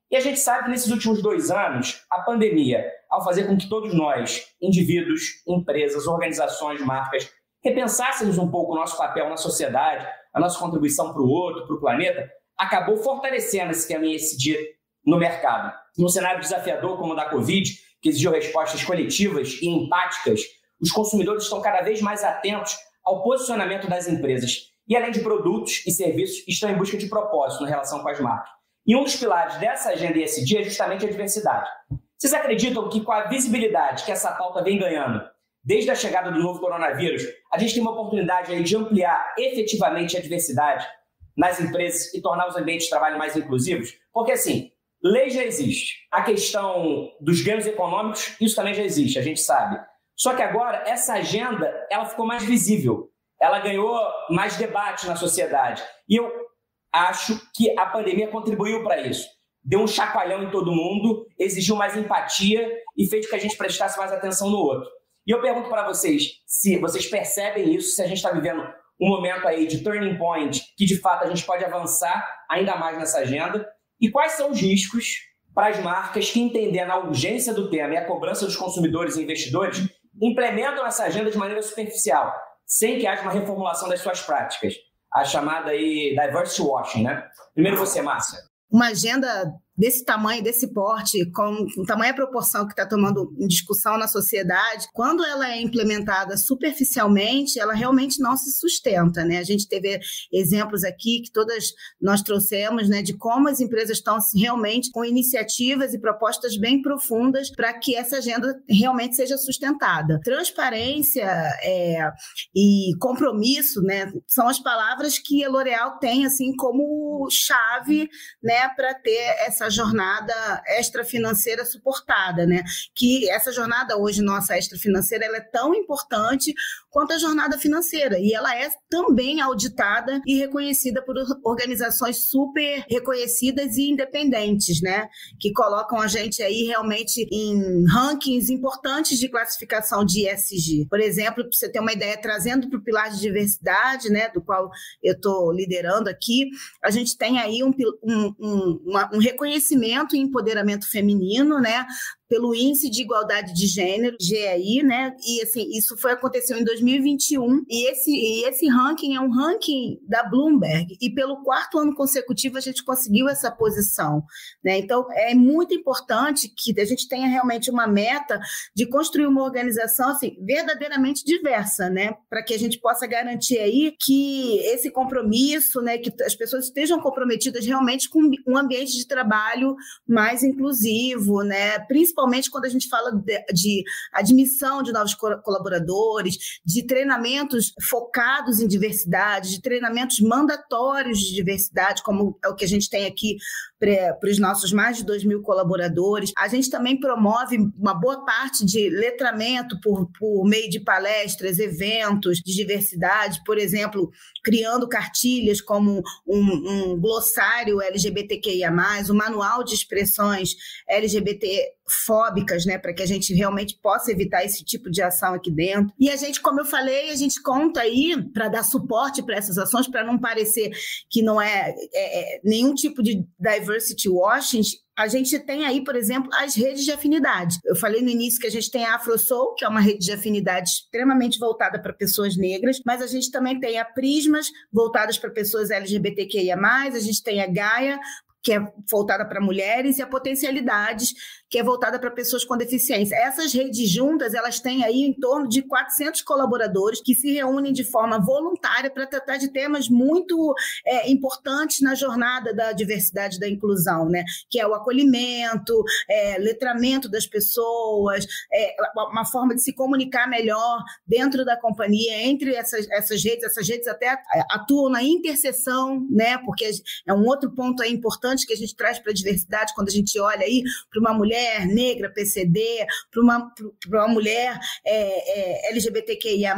E a gente sabe que nesses últimos dois anos, a pandemia, ao fazer com que todos nós, indivíduos, empresas, organizações, marcas, repensássemos um pouco o nosso papel na sociedade, a nossa contribuição para o outro, para o planeta, acabou fortalecendo esse caminho ESG no mercado. Num cenário desafiador como o da Covid, que exigiu respostas coletivas e empáticas, os consumidores estão cada vez mais atentos ao posicionamento das empresas e, além de produtos e serviços, estão em busca de propósito na relação com as marcas. E um dos pilares dessa agenda ESG é justamente a diversidade. Vocês acreditam que com a visibilidade que essa pauta vem ganhando, desde a chegada do novo coronavírus, a gente tem uma oportunidade aí de ampliar efetivamente a diversidade nas empresas e tornar os ambientes de trabalho mais inclusivos? Porque assim, lei já existe. A questão dos ganhos econômicos, isso também já existe, a gente sabe. Só que agora essa agenda, ela ficou mais visível. Ela ganhou mais debate na sociedade. E eu acho que a pandemia contribuiu para isso. deu um chacoalhão em todo mundo, exigiu mais empatia e fez com que a gente prestasse mais atenção no outro. E eu pergunto para vocês se vocês percebem isso, se a gente está vivendo um momento aí de turning point, que de fato a gente pode avançar ainda mais nessa agenda, e quais são os riscos para as marcas que, entendendo a urgência do tema e a cobrança dos consumidores e investidores, implementam essa agenda de maneira superficial, sem que haja uma reformulação das suas práticas. A chamada aí diversity washing, né? Primeiro você, Márcia. Uma agenda desse tamanho, desse porte, com, com tamanha proporção que está tomando discussão na sociedade, quando ela é implementada superficialmente, ela realmente não se sustenta, né? A gente teve exemplos aqui que todas nós trouxemos, né, de como as empresas estão realmente com iniciativas e propostas bem profundas para que essa agenda realmente seja sustentada. Transparência é, e compromisso, né, são as palavras que a L'Oréal tem assim como chave, né, para ter essa essa jornada extrafinanceira suportada, né? Que essa jornada hoje nossa extrafinanceira ela é tão importante quanto a jornada financeira e ela é também auditada e reconhecida por organizações super reconhecidas e independentes, né? Que colocam a gente aí realmente em rankings importantes de classificação de ESG. Por exemplo, para você ter uma ideia, trazendo para o pilar de diversidade, né, do qual eu estou liderando aqui, a gente tem aí um, um, um, uma, um reconhecimento reconhecimento e empoderamento feminino, né? Pelo Índice de Igualdade de Gênero, GAI, né? E assim, isso foi aconteceu em 2021 e esse e esse ranking é um ranking da Bloomberg e pelo quarto ano consecutivo a gente conseguiu essa posição, né? Então é muito importante que a gente tenha realmente uma meta de construir uma organização assim verdadeiramente diversa, né? Para que a gente possa garantir aí que esse compromisso, né, que as pessoas estejam comprometidas realmente com um ambiente de trabalho mais inclusivo, né? Principalmente principalmente quando a gente fala de, de admissão de novos colaboradores, de treinamentos focados em diversidade, de treinamentos mandatórios de diversidade, como é o que a gente tem aqui para os nossos mais de 2 mil colaboradores. A gente também promove uma boa parte de letramento por, por meio de palestras, eventos de diversidade, por exemplo, criando cartilhas como um, um glossário LGBTQIA, um manual de expressões LGBT fóbicas, né, para que a gente realmente possa evitar esse tipo de ação aqui dentro. E a gente, como eu falei, a gente conta aí para dar suporte para essas ações, para não parecer que não é, é, é, nenhum tipo de diversity washing. A gente tem aí, por exemplo, as redes de afinidade. Eu falei no início que a gente tem a AfroSoul, que é uma rede de afinidade extremamente voltada para pessoas negras, mas a gente também tem a Prismas, voltadas para pessoas LGBTQIA+, a gente tem a Gaia, que é voltada para mulheres, e a Potencialidades, que é voltada para pessoas com deficiência. Essas redes juntas, elas têm aí em torno de 400 colaboradores que se reúnem de forma voluntária para tratar de temas muito é, importantes na jornada da diversidade e da inclusão, né? Que é o acolhimento, é, letramento das pessoas, é, uma forma de se comunicar melhor dentro da companhia, entre essas, essas redes. Essas redes até atuam na interseção, né? Porque é um outro ponto aí importante que a gente traz para a diversidade quando a gente olha aí para uma mulher mulher negra, PCD, para uma, uma mulher é, é, LGBTQIA,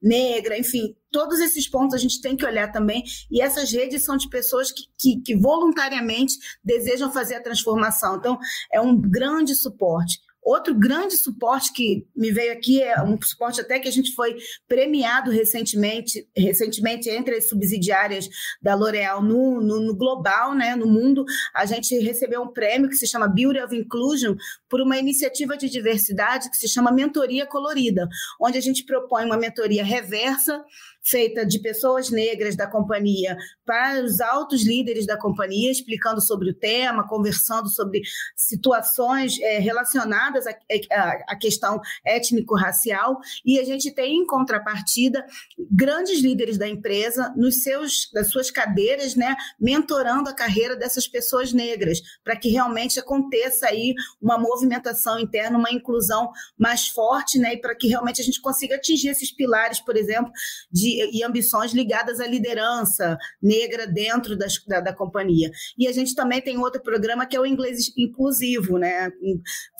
negra, enfim, todos esses pontos a gente tem que olhar também. E essas redes são de pessoas que, que, que, voluntariamente desejam fazer a transformação. Então, é um grande suporte. Outro grande suporte que me veio aqui é um suporte até que a gente foi premiado recentemente, recentemente entre as subsidiárias da L'Oréal no, no, no, global, né, no mundo. A gente recebeu um prêmio que se chama Beauty of Inclusion por uma iniciativa de diversidade que se chama Mentoria Colorida, onde a gente propõe uma mentoria reversa feita de pessoas negras da companhia para os altos líderes da companhia, explicando sobre o tema, conversando sobre situações é, relacionadas à, questão étnico-racial. E a gente tem, em contrapartida, grandes líderes da empresa nos seus, das suas cadeiras, né, mentorando a carreira dessas pessoas negras, para que realmente aconteça aí uma movimentação interna, uma inclusão mais forte, né, e para que realmente a gente consiga atingir esses pilares, por exemplo, de e ambições ligadas à liderança negra dentro das, da, da, companhia. E a gente também tem outro programa que é o inglês inclusivo, né?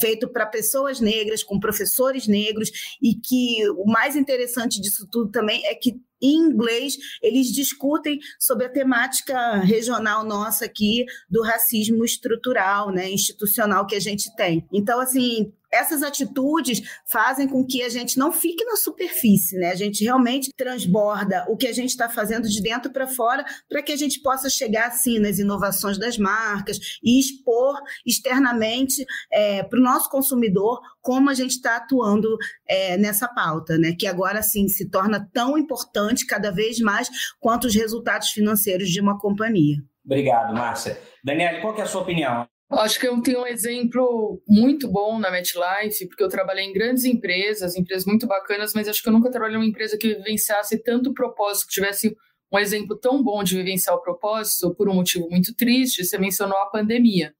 feito para pessoas negras, com professores negros, e que o mais interessante disso tudo também é que em inglês, eles discutem sobre a temática regional nossa aqui do racismo estrutural, né, institucional que a gente tem. Então, assim, essas atitudes fazem com que a gente não fique na superfície, né? A gente realmente transborda o que a gente está fazendo de dentro para fora para que a gente possa chegar assim nas inovações das marcas e expor externamente é, para o nosso consumidor como a gente está atuando é, nessa pauta, né? Que agora sim se torna tão importante cada vez mais quanto os resultados financeiros de uma companhia. Obrigado, Márcia. Daniela, qual é a sua opinião? Acho que eu tenho um exemplo muito bom na MetLife, porque eu trabalhei em grandes empresas, empresas muito bacanas, mas acho que eu nunca trabalhei em uma empresa que vivenciasse tanto propósito, que tivesse um exemplo tão bom de vivenciar o propósito, por um motivo muito triste, você mencionou a pandemia.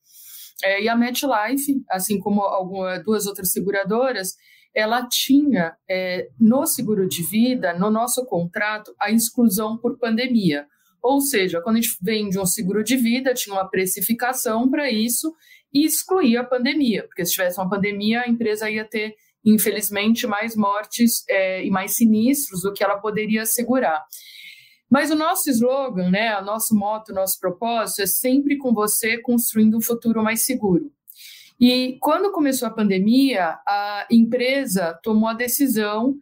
É, e a MetLife, assim como algumas, duas outras seguradoras, ela tinha é, no seguro de vida, no nosso contrato, a exclusão por pandemia. Ou seja, quando a gente vende um seguro de vida, tinha uma precificação para isso e excluía a pandemia, porque se tivesse uma pandemia, a empresa ia ter, infelizmente, mais mortes é, e mais sinistros do que ela poderia assegurar. Mas o nosso slogan, né, o nosso moto, o nosso propósito é sempre com você construindo um futuro mais seguro. E quando começou a pandemia, a empresa tomou a decisão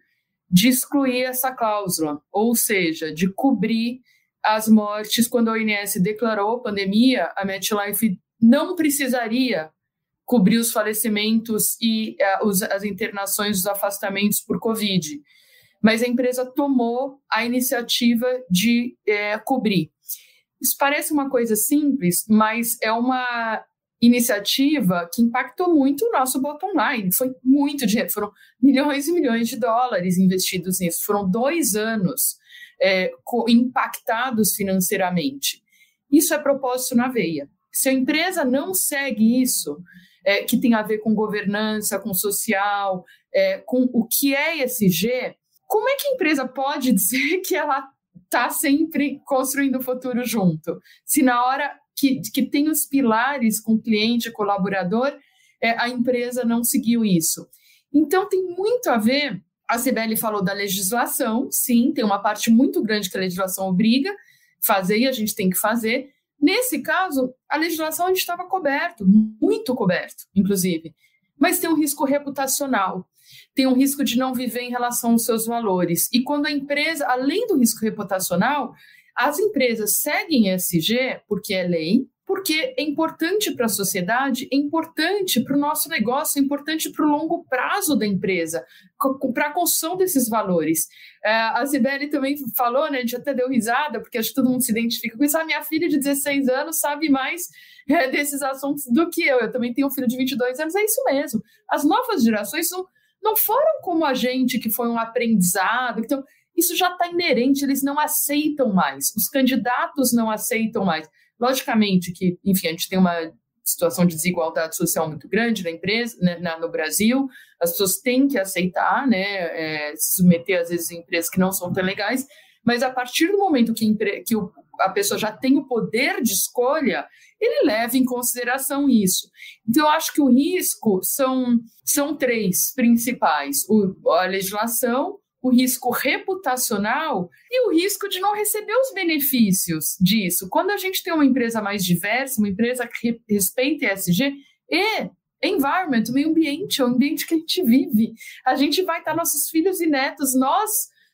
de excluir essa cláusula, ou seja, de cobrir as mortes, quando a ONS declarou pandemia, a MetLife não precisaria cobrir os falecimentos e uh, os, as internações, os afastamentos por Covid. Mas a empresa tomou a iniciativa de é, cobrir. Isso parece uma coisa simples, mas é uma iniciativa que impactou muito o nosso bottom line. Foi muito dinheiro, foram milhões e milhões de dólares investidos nisso. Foram dois anos é, impactados financeiramente. Isso é propósito na veia. Se a empresa não segue isso, é, que tem a ver com governança, com social, é, com o que é ESG, como é que a empresa pode dizer que ela está sempre construindo o futuro junto? Se na hora que, que tem os pilares com cliente, colaborador, é, a empresa não seguiu isso. Então, tem muito a ver a Cibele falou da legislação, sim, tem uma parte muito grande que a legislação obriga fazer e a gente tem que fazer. Nesse caso, a legislação a gente estava coberto, muito coberto, inclusive. Mas tem um risco reputacional, tem um risco de não viver em relação aos seus valores. E quando a empresa, além do risco reputacional, as empresas seguem ESG, porque é lei, porque é importante para a sociedade, é importante para o nosso negócio, é importante para o longo prazo da empresa, para a construção desses valores. É, a Sibeli também falou, né, a gente até deu risada, porque acho que todo mundo se identifica com isso. A minha filha de 16 anos sabe mais é, desses assuntos do que eu. Eu também tenho um filho de 22 anos, é isso mesmo. As novas gerações não, não foram como a gente, que foi um aprendizado. Então, isso já está inerente, eles não aceitam mais, os candidatos não aceitam mais. Logicamente que, enfim, a gente tem uma situação de desigualdade social muito grande na empresa, né, na, no Brasil, as pessoas têm que aceitar, né, é, se submeter às vezes a empresas que não são tão legais, mas a partir do momento que, que o, a pessoa já tem o poder de escolha, ele leva em consideração isso. Então, eu acho que o risco são, são três principais: o, a legislação, o risco reputacional e o risco de não receber os benefícios disso. Quando a gente tem uma empresa mais diversa, uma empresa que respeita ESG e environment, meio ambiente, é o ambiente que a gente vive, a gente vai estar nossos filhos e netos, nós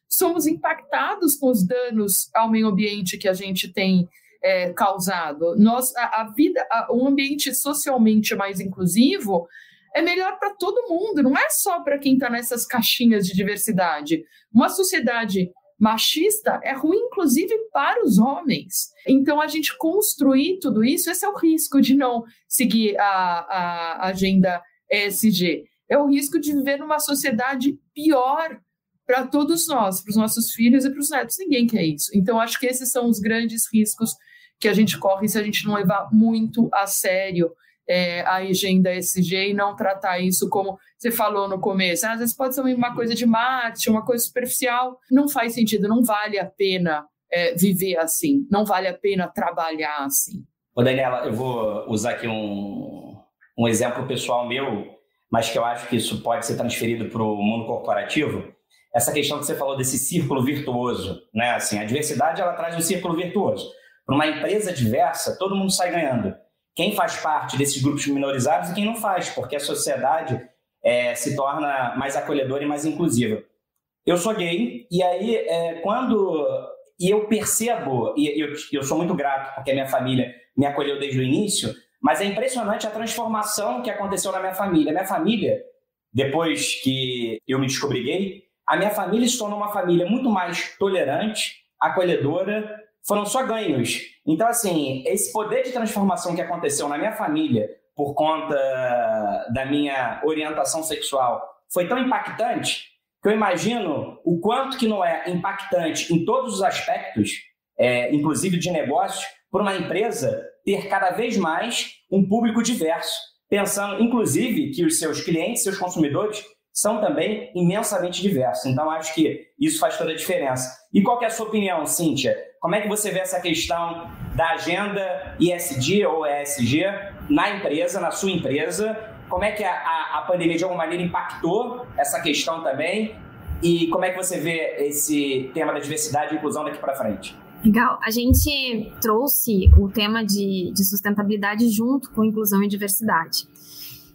somos impactados com os danos ao meio ambiente que a gente tem é, causado. Nós, a, a vida, a, um ambiente socialmente mais inclusivo é melhor para todo mundo, não é só para quem está nessas caixinhas de diversidade. Uma sociedade machista é ruim, inclusive, para os homens. Então, a gente construir tudo isso, esse é o risco de não seguir a, a agenda ESG. É o risco de viver numa sociedade pior para todos nós, para os nossos filhos e para os netos. Ninguém quer isso. Então, acho que esses são os grandes riscos que a gente corre se a gente não levar muito a sério é, a agenda SG e não tratar isso como você falou no começo. Às vezes pode ser uma coisa de marketing, uma coisa superficial. Não faz sentido, não vale a pena é, viver assim, não vale a pena trabalhar assim. Ô Daniela, eu vou usar aqui um, um exemplo pessoal meu, mas que eu acho que isso pode ser transferido para o mundo corporativo. essa questão que você falou desse círculo virtuoso, né? Assim, a diversidade ela traz um círculo virtuoso. Para uma empresa diversa, todo mundo sai ganhando. Quem faz parte desses grupos minorizados e quem não faz, porque a sociedade é, se torna mais acolhedora e mais inclusiva. Eu sou gay e aí é, quando e eu percebo e eu, eu sou muito grato porque a minha família me acolheu desde o início, mas é impressionante a transformação que aconteceu na minha família. Minha família, depois que eu me descobri gay, a minha família se tornou uma família muito mais tolerante, acolhedora, foram só ganhos. Então, assim, esse poder de transformação que aconteceu na minha família por conta da minha orientação sexual foi tão impactante que eu imagino o quanto que não é impactante em todos os aspectos, é, inclusive de negócios, para uma empresa ter cada vez mais um público diverso, pensando, inclusive, que os seus clientes, seus consumidores, são também imensamente diversos. Então, acho que isso faz toda a diferença. E qual é a sua opinião, Cíntia? Como é que você vê essa questão da agenda ISD ou ESG na empresa, na sua empresa? Como é que a, a, a pandemia, de alguma maneira, impactou essa questão também? E como é que você vê esse tema da diversidade e inclusão daqui para frente? Legal. A gente trouxe o tema de, de sustentabilidade junto com inclusão e diversidade.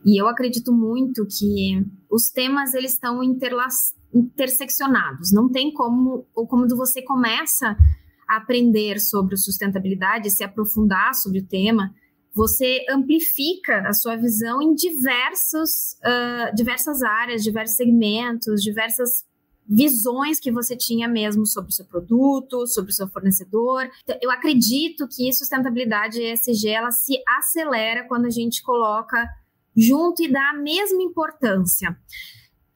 E eu acredito muito que os temas eles estão interseccionados. Não tem como, ou como você começa a aprender sobre sustentabilidade, se aprofundar sobre o tema, você amplifica a sua visão em diversos, uh, diversas áreas, diversos segmentos, diversas visões que você tinha mesmo sobre o seu produto, sobre o seu fornecedor. Então, eu acredito que sustentabilidade ESG ela se acelera quando a gente coloca junto e dá a mesma importância.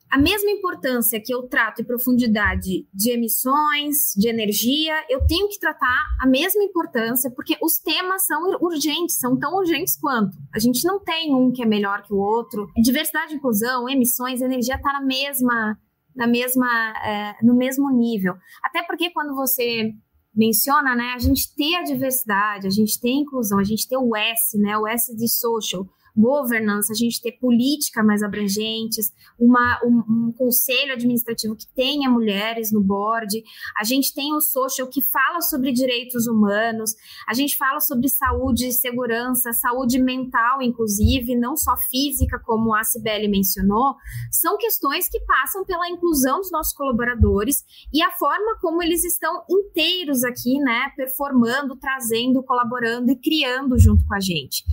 A mesma importância que eu trato em profundidade de emissões, de energia, eu tenho que tratar a mesma importância, porque os temas são urgentes, são tão urgentes quanto. A gente não tem um que é melhor que o outro. Diversidade, inclusão, emissões, energia está na mesma na mesma, é, no mesmo nível. Até porque quando você menciona, né, a gente tem a diversidade, a gente tem a inclusão, a gente tem o S, né, o S de social, governance, a gente ter política mais abrangentes, uma, um, um, conselho administrativo que tenha mulheres no board, a gente tem o social que fala sobre direitos humanos, a gente fala sobre saúde e segurança, saúde mental, inclusive, não só física, como a Cibele mencionou, são questões que passam pela inclusão dos nossos colaboradores e a forma como eles estão inteiros aqui, né, performando, trazendo, colaborando e criando junto com a gente.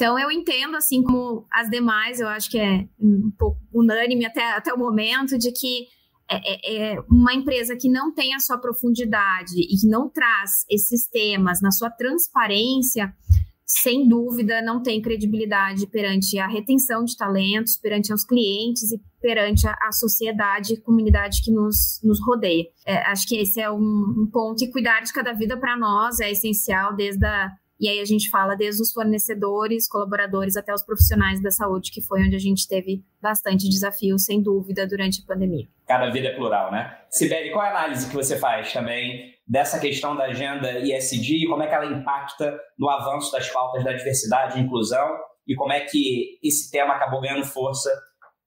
Então, eu entendo, assim como as demais, eu acho que é um pouco unânime até, até o momento, de que é, é, é uma empresa que não tem a sua profundidade e que não traz esses temas na sua transparência, sem dúvida, não tem credibilidade perante a retenção de talentos, perante os clientes e perante a, a sociedade e comunidade que nos, nos rodeia. É, acho que esse é um, um ponto, e cuidar de cada vida para nós é essencial, desde a e aí a gente fala desde os fornecedores, colaboradores até os profissionais da saúde, que foi onde a gente teve bastante desafio, sem dúvida, durante a pandemia. Cada vida é plural, né? Sibeli, qual é a análise que você faz também dessa questão da agenda ISD e como é que ela impacta no avanço das pautas da diversidade e inclusão e como é que esse tema acabou ganhando força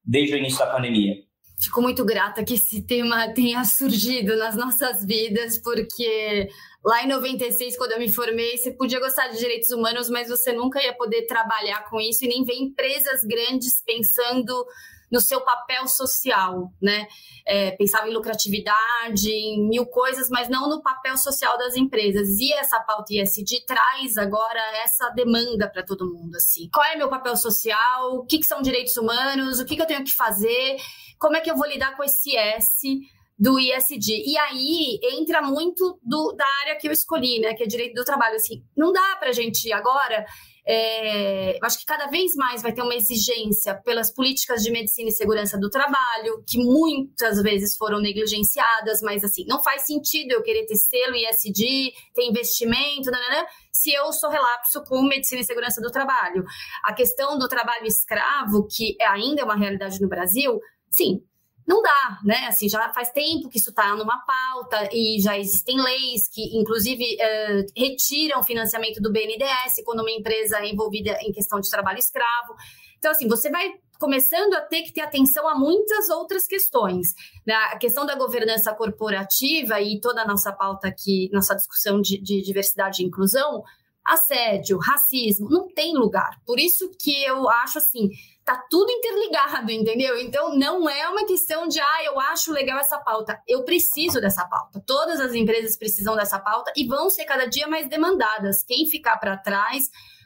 desde o início da pandemia? Fico muito grata que esse tema tenha surgido nas nossas vidas, porque Lá em 96, quando eu me formei, você podia gostar de direitos humanos, mas você nunca ia poder trabalhar com isso e nem ver empresas grandes pensando no seu papel social, né? É, pensava em lucratividade, em mil coisas, mas não no papel social das empresas. E essa pauta ISD traz agora essa demanda para todo mundo, assim. Qual é meu papel social? O que, que são direitos humanos? O que, que eu tenho que fazer? Como é que eu vou lidar com esse S? Do ISD. E aí entra muito do, da área que eu escolhi, né? Que é direito do trabalho. Assim, não dá para a gente agora. É, acho que cada vez mais vai ter uma exigência pelas políticas de medicina e segurança do trabalho, que muitas vezes foram negligenciadas, mas assim, não faz sentido eu querer ter selo ISD, ter investimento, né, né, né se eu sou relapso com medicina e segurança do trabalho. A questão do trabalho escravo, que ainda é uma realidade no Brasil, sim, não dá, né? Assim, já faz tempo que isso está numa pauta e já existem leis que, inclusive, uh, retiram financiamento do BNDES quando uma empresa é envolvida em questão de trabalho escravo. Então, assim, você vai começando a ter que ter atenção a muitas outras questões. Né? A questão da governança corporativa e toda a nossa pauta aqui, nossa discussão de, de diversidade e inclusão, assédio, racismo, não tem lugar. Por isso que eu acho assim, tá tudo interligado, entendeu? Então não é uma questão de ah, eu acho legal essa pauta. Eu preciso dessa pauta. Todas as empresas precisam dessa pauta e vão ser cada dia mais demandadas. Quem ficar para trás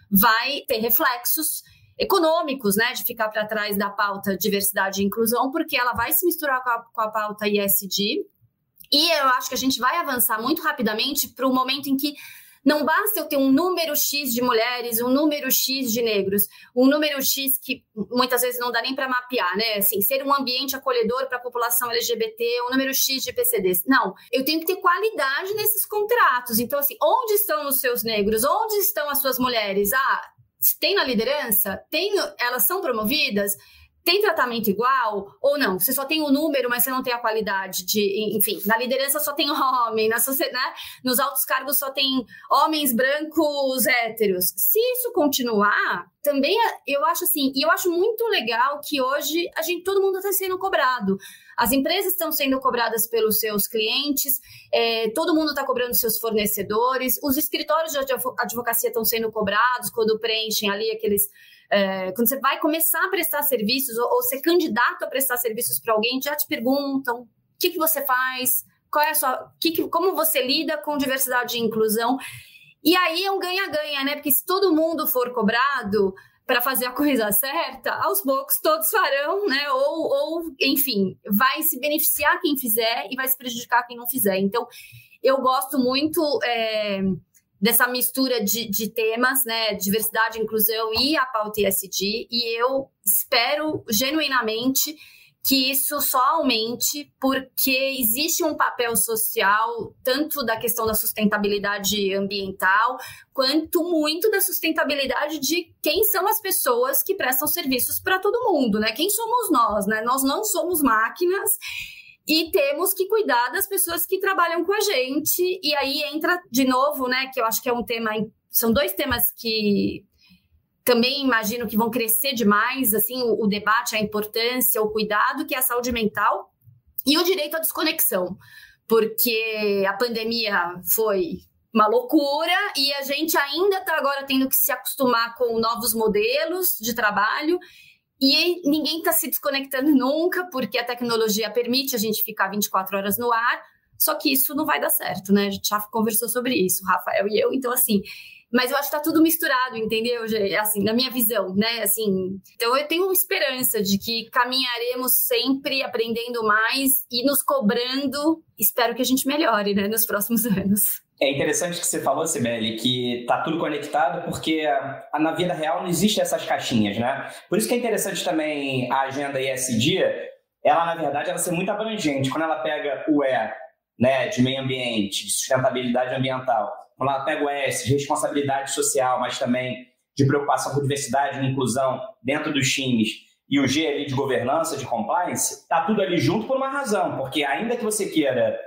vai ter reflexos econômicos, né, de ficar para trás da pauta diversidade e inclusão, porque ela vai se misturar com a, com a pauta ISD. E eu acho que a gente vai avançar muito rapidamente para o momento em que não basta eu ter um número X de mulheres, um número X de negros, um número X que muitas vezes não dá nem para mapear, né? Assim, ser um ambiente acolhedor para a população LGBT, um número X de PCDs. Não, eu tenho que ter qualidade nesses contratos. Então, assim, onde estão os seus negros? Onde estão as suas mulheres? Ah, tem na liderança? Tem, elas são promovidas? Tem tratamento igual ou não? Você só tem o número, mas você não tem a qualidade de, enfim, na liderança só tem homem, na sociedade, né? nos altos cargos só tem homens brancos héteros. Se isso continuar, também é, eu acho assim, e eu acho muito legal que hoje a gente todo mundo está sendo cobrado. As empresas estão sendo cobradas pelos seus clientes, é, todo mundo está cobrando seus fornecedores, os escritórios de advocacia estão sendo cobrados quando preenchem ali aqueles é, quando você vai começar a prestar serviços ou, ou ser candidato a prestar serviços para alguém, já te perguntam o que, que você faz, qual é a sua, que, que, como você lida com diversidade e inclusão. E aí é um ganha-ganha, né? Porque se todo mundo for cobrado para fazer a coisa certa, aos poucos todos farão, né? Ou, ou, enfim, vai se beneficiar quem fizer e vai se prejudicar quem não fizer. Então, eu gosto muito. É, dessa mistura de, de temas, né, diversidade, inclusão e a pauta ISD, e eu espero genuinamente que isso só aumente, porque existe um papel social, tanto da questão da sustentabilidade ambiental, quanto muito da sustentabilidade de quem são as pessoas que prestam serviços para todo mundo, né? Quem somos nós, né? Nós não somos máquinas e temos que cuidar das pessoas que trabalham com a gente. E aí entra de novo, né? Que eu acho que é um tema. São dois temas que também imagino que vão crescer demais, assim, o, o debate, a importância, o cuidado, que é a saúde mental e o direito à desconexão. Porque a pandemia foi uma loucura e a gente ainda está agora tendo que se acostumar com novos modelos de trabalho e ninguém está se desconectando nunca, porque a tecnologia permite a gente ficar 24 horas no ar, só que isso não vai dar certo, né? A gente já conversou sobre isso, Rafael e eu. Então, assim, mas eu acho que tá tudo misturado, entendeu? Assim, na minha visão, né? Assim, então eu tenho esperança de que caminharemos sempre aprendendo mais e nos cobrando. Espero que a gente melhore, né, nos próximos anos. É interessante que você falou, Sibeli, que tá tudo conectado, porque na vida real não existe essas caixinhas, né? Por isso que é interessante também a agenda ESG, ela, na verdade, ela ser muito abrangente. Quando ela pega o E, né, de meio ambiente, de sustentabilidade ambiental, quando ela pega o S, de responsabilidade social, mas também de preocupação com diversidade e inclusão dentro dos times, e o G ali de governança, de compliance, tá tudo ali junto por uma razão, porque ainda que você queira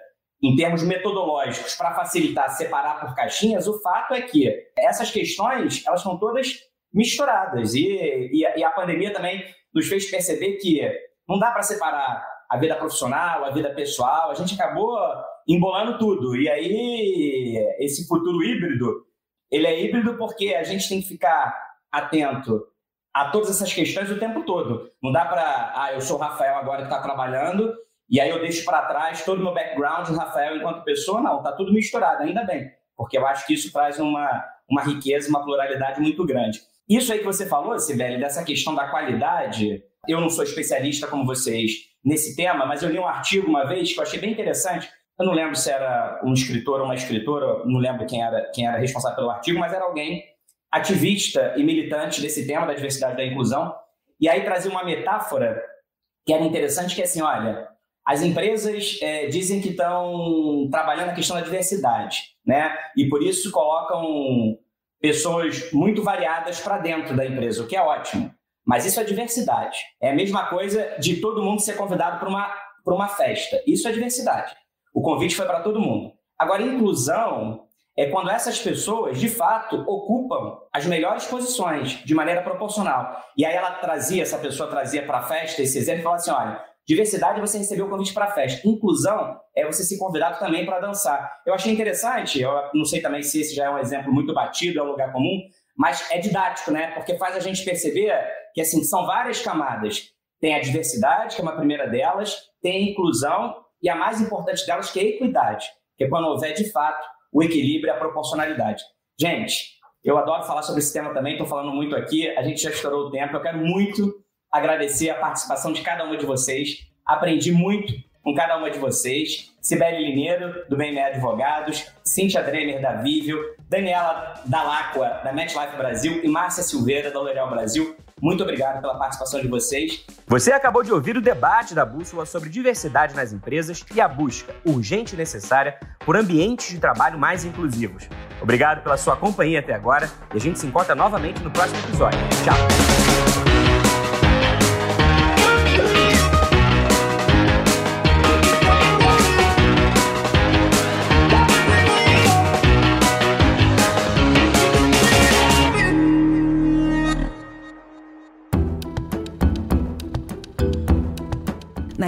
em termos metodológicos, para facilitar separar por caixinhas, o fato é que essas questões elas estão todas misturadas e, e, e a pandemia também nos fez perceber que não dá para separar a vida profissional, a vida pessoal, a gente acabou embolando tudo. E aí, esse futuro híbrido, ele é híbrido porque a gente tem que ficar atento a todas essas questões o tempo todo. Não dá para, ah, eu sou o Rafael agora que está trabalhando e aí eu deixo para trás todo o meu background, o Rafael enquanto pessoa, não, tá tudo misturado, ainda bem, porque eu acho que isso traz uma, uma riqueza, uma pluralidade muito grande. Isso aí que você falou, Sibeli, dessa questão da qualidade, eu não sou especialista como vocês nesse tema, mas eu li um artigo uma vez que eu achei bem interessante. Eu não lembro se era um escritor ou uma escritora, não lembro quem era, quem era responsável pelo artigo, mas era alguém ativista e militante desse tema da diversidade e da inclusão. E aí trazia uma metáfora que era interessante, que é assim, olha, as empresas é, dizem que estão trabalhando a questão da diversidade, né? E por isso colocam pessoas muito variadas para dentro da empresa, o que é ótimo. Mas isso é diversidade. É a mesma coisa de todo mundo ser convidado para uma, uma festa. Isso é diversidade. O convite foi para todo mundo. Agora, inclusão é quando essas pessoas, de fato, ocupam as melhores posições de maneira proporcional. E aí ela trazia, essa pessoa trazia para a festa esse exemplo e falava assim: olha, diversidade é você recebeu o convite para a festa, inclusão é você ser convidado também para dançar. Eu achei interessante, eu não sei também se esse já é um exemplo muito batido, é um lugar comum, mas é didático, né? Porque faz a gente perceber que assim são várias camadas. Tem a diversidade, que é uma primeira delas, tem a inclusão e a mais importante delas que é a equidade, que é quando houver de fato o equilíbrio e a proporcionalidade. Gente, eu adoro falar sobre esse tema também, estou falando muito aqui, a gente já estourou o tempo, eu quero muito agradecer a participação de cada uma de vocês, aprendi muito com cada uma de vocês. Sibeli Lineiro, do BME Advogados, Cíntia Dremer, da Vívio, Daniela Dalacqua, da MetLife Brasil e Márcia Silveira, da L'Oréal Brasil. Muito obrigado pela participação de vocês. Você acabou de ouvir o debate da Bússola sobre diversidade nas empresas e a busca urgente e necessária por ambientes de trabalho mais inclusivos. Obrigado pela sua companhia até agora e a gente se encontra novamente no próximo episódio. Tchau!